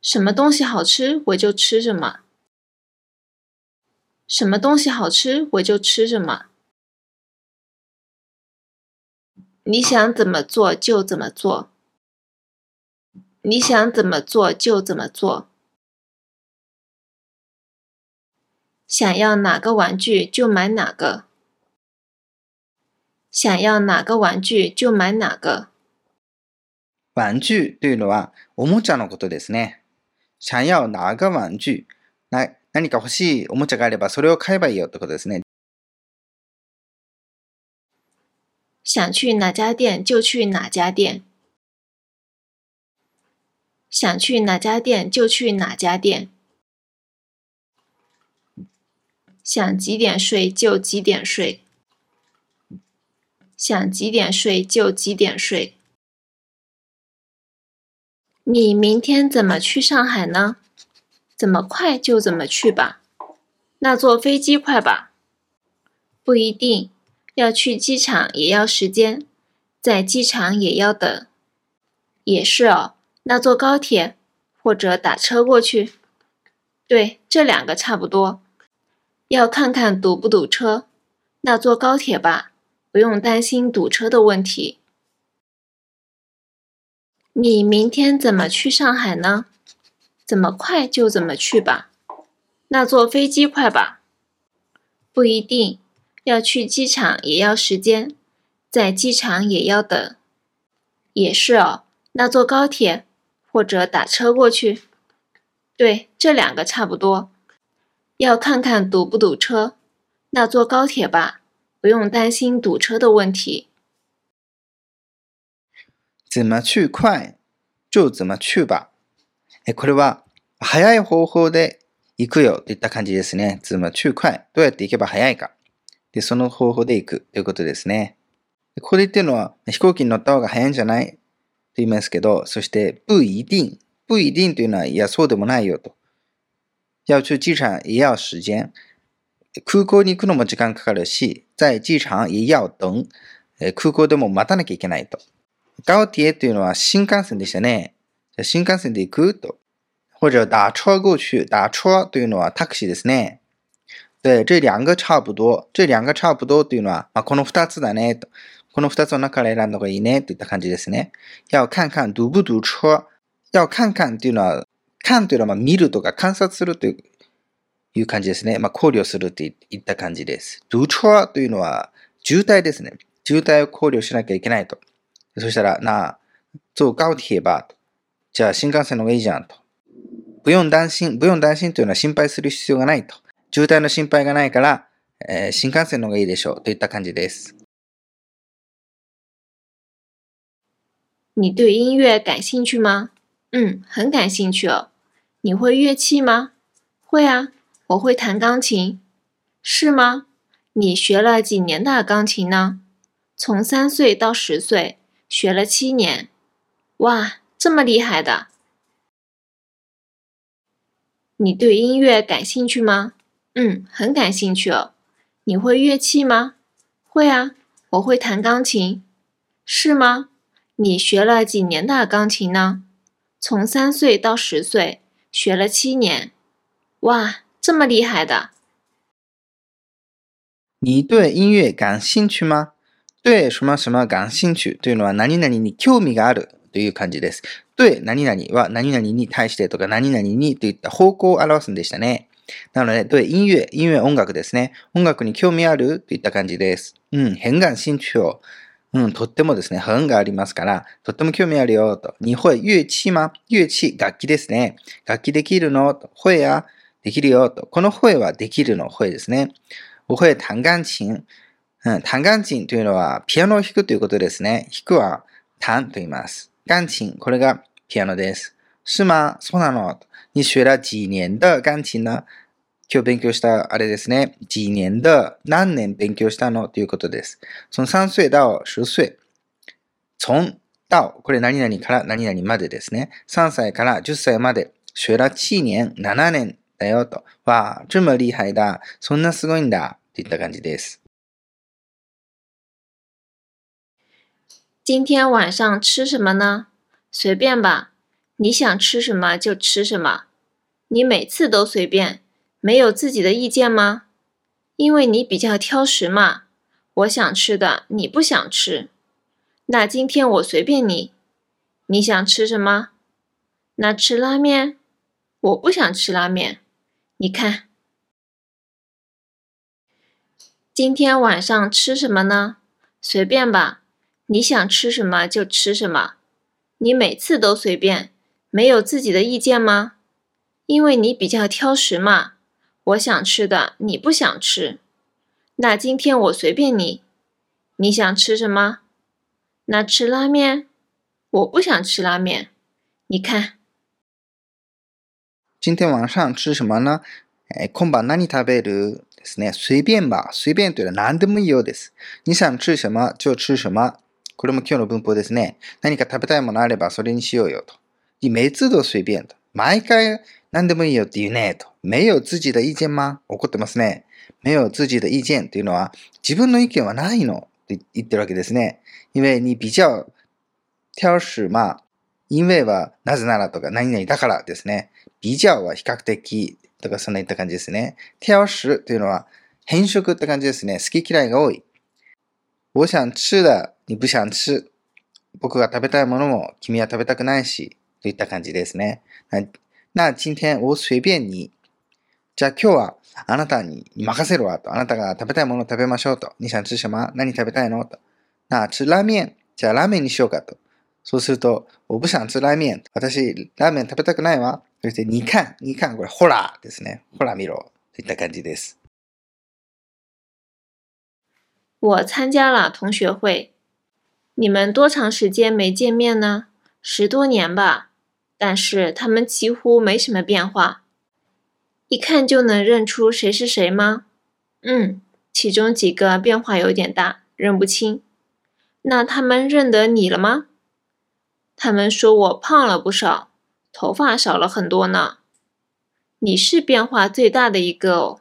什么东西好吃，我就吃什么。什么东西好吃，我就吃什么。你想怎么做就怎么做。你想怎么做就怎么做。想要哪个玩具就买哪个。想要哪个玩具就買哪个。玩具というのはおもちゃのことですね。想要哪个玩具な何か欲しいおもちゃがあればそれを買えばいいよってことですね。 想去哪家店就去哪家店。想去哪家店就去哪家店。想几点睡就几点睡。想几点睡就几点睡。你明天怎么去上海呢？怎么快就怎么去吧。那坐飞机快吧？不一定，要去机场也要时间，在机场也要等。也是哦，那坐高铁或者打车过去。对，这两个差不多。要看看堵不堵车，那坐高铁吧。不用担心堵车的问题。你明天怎么去上海呢？怎么快就怎么去吧。那坐飞机快吧？不一定，要去机场也要时间，在机场也要等。也是哦，那坐高铁或者打车过去。对，这两个差不多。要看看堵不堵车，那坐高铁吧，不用担心堵车的问题。怎么去快就怎么去吧。え、これは早い方法で行くよといった感じですね。怎么去快どうやって行けば早いか。 で、その方法で行くということですね。ここで言ってるのは飛行機に乗った方が早いんじゃない？と言いますけど、そして不一定。不一定というのは、いや、そうでもないよと。要去機場也要時間。空港に行くのも時間かかるし、在機場也要等。空港でも待たなきゃいけないと。高铁というのは新幹線でしたね。新幹線で行くと。或者打車过去。打車というのはタクシーですね。对、这两个差不多。这两个差不多というのは、まあ、この二つだねと。この二つの中から選んだ方がいいねといった感じですね。要看看堵不堵車。要看看というのは、看というのはまあ見るとか観察するという感じですね。まあ、考慮するといった感じです。堵車というのは渋滞ですね。渋滞を考慮しなきゃいけないと。そしたら、な、坐高铁吧。じゃあ、新幹線の方がいいじゃんと。不用担心、不用担心というのは心配する必要がないと。渋滞の心配がないから、えー、新幹線の方がいいでしょうといった感じです。你对音乐感兴趣吗？嗯，很感兴趣哦。你会乐器吗？会啊，我会弹钢琴。是吗？你学了几年的钢琴呢？从三岁到十岁。学了七年，哇，这么厉害的！你对音乐感兴趣吗？ 嗯，很感兴趣哦。你会乐器吗？会啊，我会弹钢琴。是吗？你学了几年的钢琴呢？从三岁到十岁，学了七年。哇，这么厉害的！你对音乐感兴趣吗？对什么什么感興趣というのは何々に興味があるという感じです。对何々は何々に対してとか何々にといった方向を表すんでしたね。 なので、对音乐、音乐音楽ですね。音楽に興味あるといった感じです。うん、変換興趣を。うん、とってもですね、変がありますから、とっても興味あるよと。にほい、乐器ま乐器、楽器ですね。楽器できるのと。ほえや、できるよと。このほえはできるのほえですね。我会弹钢琴。うん、弹钢琴というのはピアノを弾くということですね。弾くは弹と言います。钢琴、これがピアノです。是吗そうなの你学了几年的钢琴呢今日勉強したあれですね。几年的何年勉強したの？ということです。从3岁到10岁。从到、これ何々から何々までですね。3歳から10歳まで。学了7年、7年だよと。わあ、这么厉害だ。そんなすごいんだ。といった感じです。今天晚上吃什么呢？随便吧，你想吃什么就吃什么。你每次都随便，没有自己的意见吗？因为你比较挑食嘛。我想吃的你不想吃，那今天我随便你。你想吃什么？那吃拉面？我不想吃拉面。你看，今天晚上吃什么呢？随便吧。你想吃什么就吃什么，你每次都随便，没有自己的意见吗？因为你比较挑食嘛。我想吃的你不想吃，那今天我随便你。你想吃什么？那吃拉面？我不想吃拉面。你看，今天晚上吃什么呢？え、今晩何食べるですね。随便吧。随便というのは何でもいいようです。你想吃什么就吃什么。これも今日の文法ですね。何か食べたいものあればそれにしようよと。每次都随便と。毎回 何でもいいよって言うねと。没有自己的意見吗怒ってますね。没有自己的意見っていうのは自分の意見はないのって言ってるわけですね。因为你比較挑食ま因为はなぜならとか何々だからですね。比較は比較的とかそんな言った感じですね。挑食というのは変色って感じですね。好き嫌いが多い。我想吃的你不想吃。僕が食べたいものも君は食べたくないし、といった感じですね。那今天我随便に、じゃあ今日はあなたに任せるわと。あなたが食べたいものを食べましょうと。你想吃什么何食べたいのと。なあ、吃ラーメン。じゃあラーメンにしようかと。そうすると、我不想吃ラーメン。私、ラーメン食べたくないわ。そして、に看、に看、これ、ほらですね。ほら見ろ。といった感じです。我参加了同学会。你们多长时间没见面呢？十多年吧。但是他们几乎没什么变化。一看就能认出谁是谁吗？嗯，其中几个变化有点大，认不清。那他们认得你了吗？他们说我胖了不少，头发少了很多呢。你是变化最大的一个哦。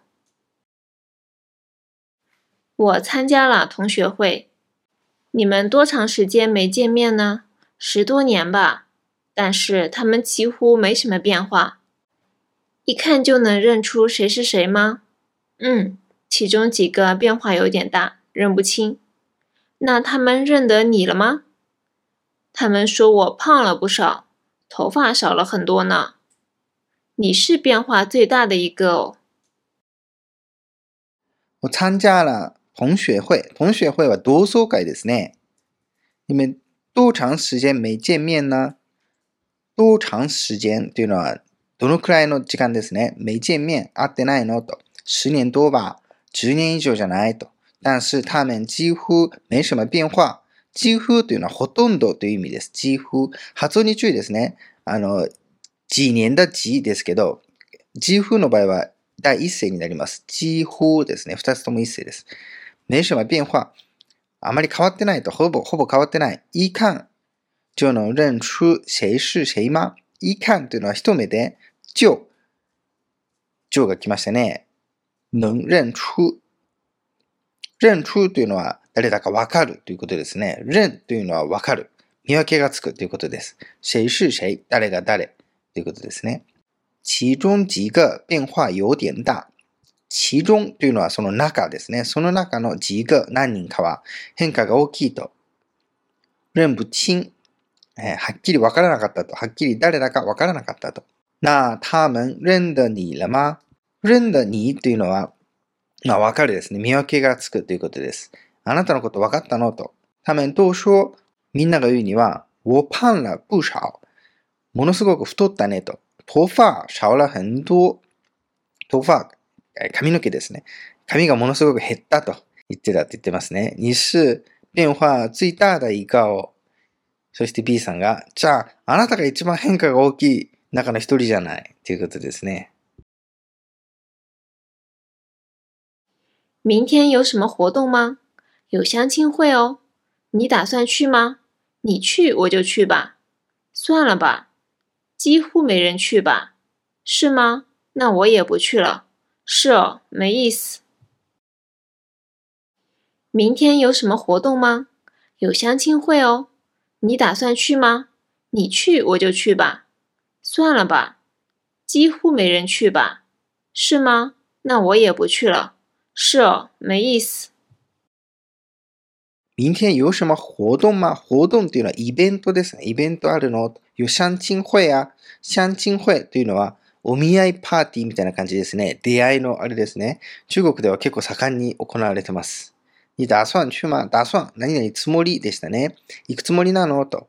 我参加了同学会。你们多长时间没见面呢？十多年吧。但是他们几乎没什么变化。一看就能认出谁是谁吗？嗯，其中几个变化有点大，认不清。那他们认得你了吗？他们说我胖了不少，头发少了很多呢。你是变化最大的一个哦。我参加了同学会，同学会は同窓会ですね。你们多长时间没见面呢？ 多長時間というのは、どのくらいの時間ですね。没見面、会ってないのと。十年多吧？十年以上じゃないと。但是他们几乎没什么变化。几乎というのはほとんどという意味です。几乎。発音に注意ですね。あの、几年だ几ですけど、几乎の場合は第一声になります。几乎ですね。二つとも一声です。没什么变化。あまり変わってないと。ほぼ、ほぼ変わってない。いかん。就能认出谁是谁吗一看というのは一目で、就、就が来ましたね。能认出。認出というのは誰だかわかるということですね。認というのはわかる。見分けがつくということです。谁是谁誰が誰ということですね。其中几个变化有点大。其中というのはその中ですね。その中の几个何人かは変化が大きいと。認不清えー、はっきりわからなかったと。はっきり誰だかわからなかったと。な、他们認得你了吗認得你というのは、まあ、わかるですね。見分けがつくということです。あなたのことわかったの？と。他们都说、みんなが言うには、我胖了不少。ものすごく太ったねと。頭发少了很多。頭发、髪の毛ですね。髪がものすごく減ったと言ってたって言ってますね。你是变化最大的一个をそして B さんが、じゃあ、あなたが一番変化が大きい中の一人じゃないということですね。明天有什么活动吗？有相亲会哦。你打算去吗？你去我就去吧。算了吧，几乎没人去吧？是吗？那我也不去了。是哦，没意思。明天有什么活动吗？有相亲会哦。你打算去吗？你去我就去吧。算了吧，几乎没人去吧？是吗？那我也不去了。是哦，没意思。明天有什么活动吗？活動っていうのはイベントですね。イベントあるの有相親会や相親会というのはお見合いパーティーみたいな感じですね。出会いのあれですね。中国では結構盛んに行われてます。 你打算去吗打算、何々つもりでしたね。行くつもりなの？と。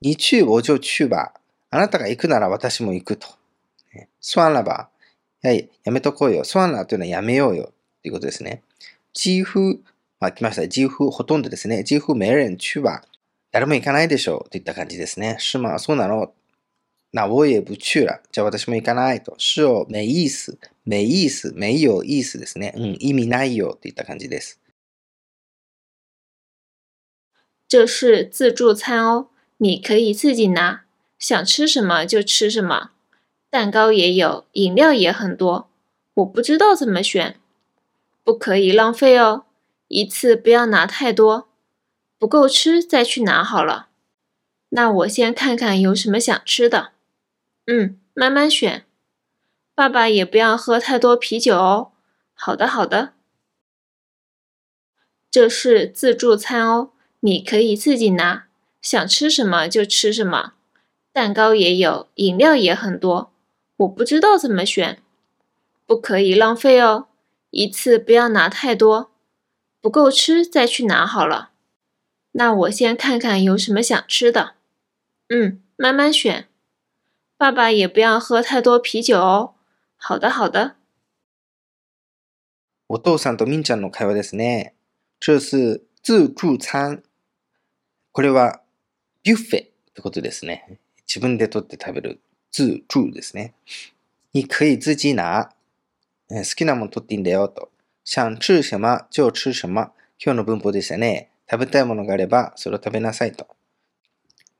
你去我就去吧。あなたが行くなら私も行くと。算了ば。はい、やめとこうよ。算了というのはやめようよ。ということですね。几乎、まあ来ました。几乎、ほとんどですね。几乎没人去吧。誰も行かないでしょう。といった感じですね。是吗そうなの那我也不去了。じゃあ私も行かないと。是哦、没意思。没意思。没有意思ですね。うん、意味ないよ。といった感じです。这是自助餐哦，你可以自己拿，想吃什么就吃什么。蛋糕也有，饮料也很多，我不知道怎么选。不可以浪费哦，一次不要拿太多，不够吃再去拿好了。那我先看看有什么想吃的。嗯，慢慢选。爸爸也不要喝太多啤酒哦。好的，好的。这是自助餐哦。你可以自己拿， 想吃什么就吃什么，蛋糕也有，饮料也很多，我不知道怎么选。不可以浪费哦，一次不要拿太多，不够吃再去拿好了。那我先看看有什么想吃的。嗯，慢慢选。爸爸也不要喝太多啤酒哦。好的，好的。お父さんとみんちゃんの会話ですね。这是自助餐。 これはビュッフェってことですね。自分で取って食べる自助ですね。你可以自己拿。好きなもの取っていいんだよと。想吃什么就吃什么。今日の文法でしたね。食べたいものがあれば、それを食べなさいと。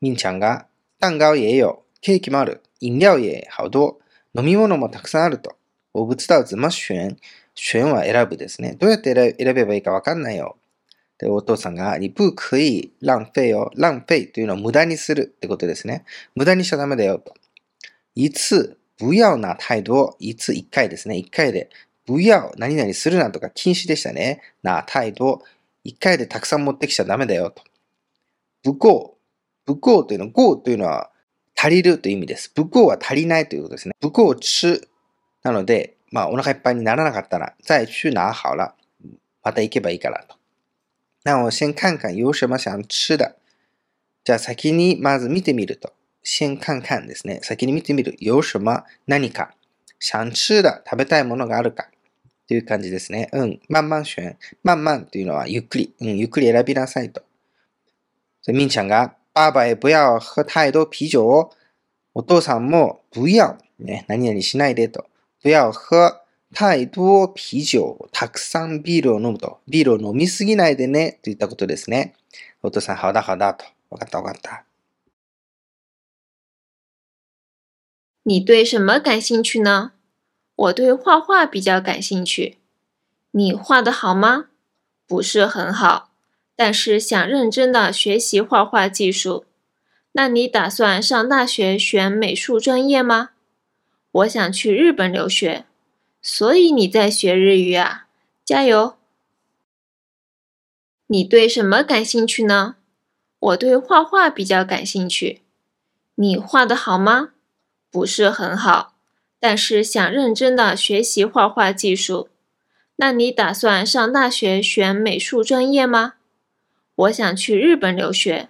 みんちゃんが、蛋糕也有、ケーキもある、飲料也好多、飲み物もたくさんあると。我不知道怎么选。選は選ぶですね。どうやって選べばいいかわかんないよ。で、お父さんが、你不可以浪費よ。浪費というのは無駄にするってことですね。無駄にしちゃダメだよと。いつ、不要な態度を、いつ一回ですね。一回で、不要、何々するなとか禁止でしたね。な態度を、一回でたくさん持ってきちゃダメだよと。不幸、不幸というのは、幸というのは足りるという意味です。不幸は足りないということですね。不幸吃。なので、まあお腹いっぱいにならなかったら、再去拿好了。また行けばいいからと。那我先看看有什么想吃的。じゃあ先にまず見てみると。先看看ですね。先に見てみる。有什么？何か。想吃的食べたいものがあるか。という感じですね。うん。慢慢選。慢慢というのはゆっくり。うん。ゆっくり選びなさいと。みんちゃんが、爸爸也不要喝太多啤酒を。お父さんも、不要。ね。何々しないでと。不要喝太多啤酒。たくさんビールを飲むと。ビールを飲みすぎないでね。といったことですね。お父さん、好だ好だと。わかったわかった。你对什么感兴趣呢？我对画画比较感兴趣。你画的好吗？不是很好，但是想认真的学习画画技术。那你打算上大学选美术专业吗？我想去日本留学，所以你在学日语啊，加油！你对什么感兴趣呢？我对画画比较感兴趣。你画的好吗？不是很好，但是想认真的学习画画技术。那你打算上大学选美术专业吗？我想去日本留学，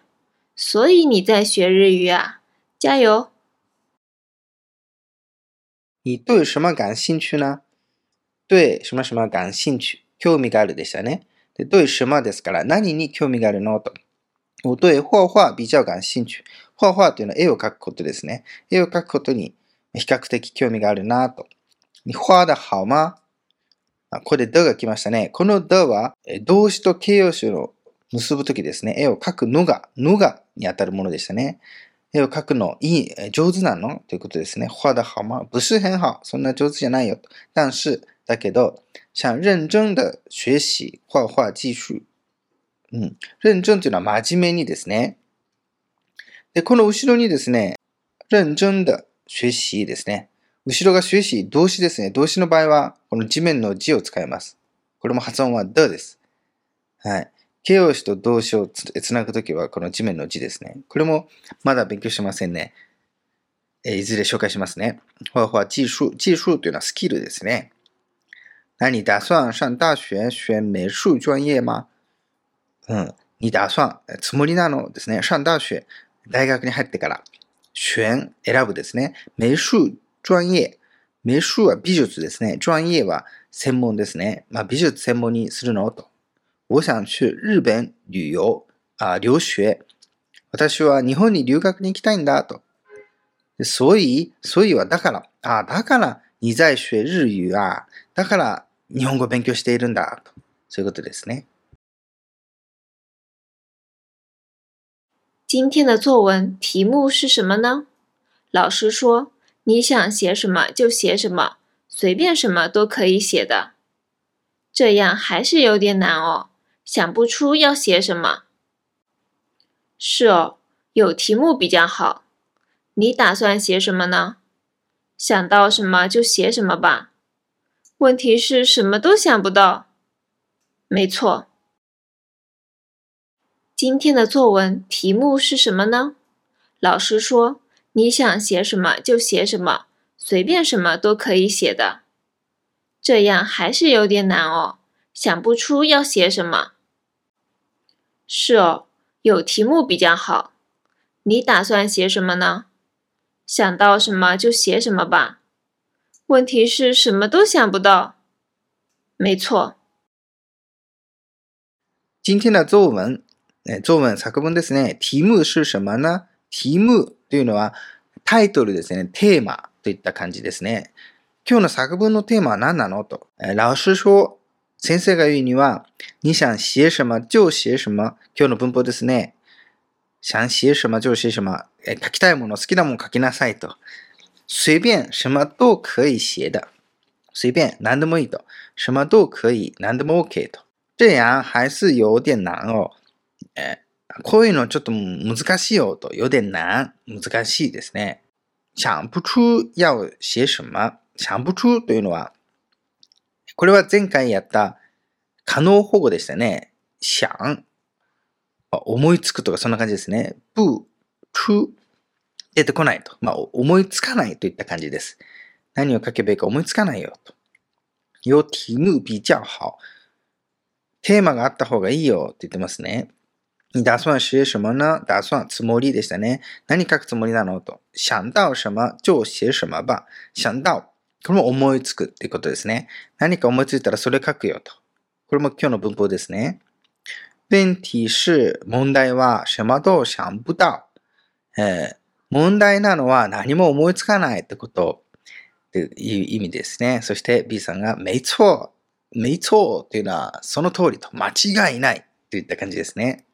所以你在学日语啊，加油！你对什么感兴趣呢？对什么什么感興趣？興味があるでしたね。で、对什么ですから、何に興味があるのと。我对画画比较感興趣。画画というのは絵を描くことですね。絵を描くことに比較的興味があるなと。你画的好吗これでが来ましたね。このでは動詞と形容詞を結ぶときですね。絵を描くのが、のがにあたるものでしたね。絵を描くのいい、上手なのということですね。画的好吗不是很好。そんな上手じゃないよ。但是、だけど、想認真的学習画画技術。うん。認真というのは真面目にですね。で、この後ろにですね、認真的学習ですね。後ろが学習、動詞ですね。動詞の場合は、この地面の字を使います。これも発音は的です。はい。形容詞と動詞をつなぐときは、この地面の字ですね。これもまだ勉強してませんね。えいずれ紹介しますね。画画技術。技術というのはスキルですね。那你打算上大学选美術专业吗？うん。你打算、つもりなのですね。上大学。大学に入ってから、選、選ぶですね。美術专业。美術は美術ですね。专业は専門ですね。まあ、美術専門にするのと。我想去日本旅遊、あ、留学。私は日本に留学に行きたいんだと。所以、所以はだから、あ、だから你在学日语あ。だから日本語を勉強しているんだと。そういうことですね。今天的作文题目是什么呢？老师说，你想写什么就写什么，随便什么都可以写的。这样还是有点难哦，想不出要写什么。是哦，有题目比较好。你打算写什么呢？想到什么就写什么吧。问题是什么都想不到。没错。今天的作文题目是什么呢？老师说你想写什么就写什么，随便什么都可以写的。这样还是有点难哦，想不出要写什么。是哦，有题目比较好。你打算写什么呢？想到什么就写什么吧。问题是什么都想不到。没错。今天的作文、作文、作文ですね。題目是什么呢？題目というのはタイトルですね。テーマといった感じですね。今日の作文のテーマは何なのと。老師说、先生が言うには、你想写什么就写什么。今日の文法ですね。想写什么就写什么。書きたいもの、好きなもの書きなさいと。随便什么都可以写的。随便何でもいいと。什么都可以、何でも OK と。这样还是有点难哦。えこういうのちょっと難しいよと。有点難。難しいですね。想不出要写什么。想不出というのは、これは前回やった可能保護でしたね。想。思いつくとかそんな感じですね。不、出、出てこないと。まあ、思いつかないといった感じです。何を書けばいいか思いつかないよと。有题目比较好。テーマがあった方がいいよって言ってますね。你打算写什么呢？打算つもりでしたね。何書くつもりなのと。想到什么？就写什么吧。想到。これも思いつくっていうことですね。何か思いついたらそれ書くよと。これも今日の文法ですね。問題是、問題は什么都想不到。えー、問題なのは何も思いつかないってこと。っていう意味ですね。そして B さんが、没错、没错。というのはその通りと、間違いない。といった感じですね。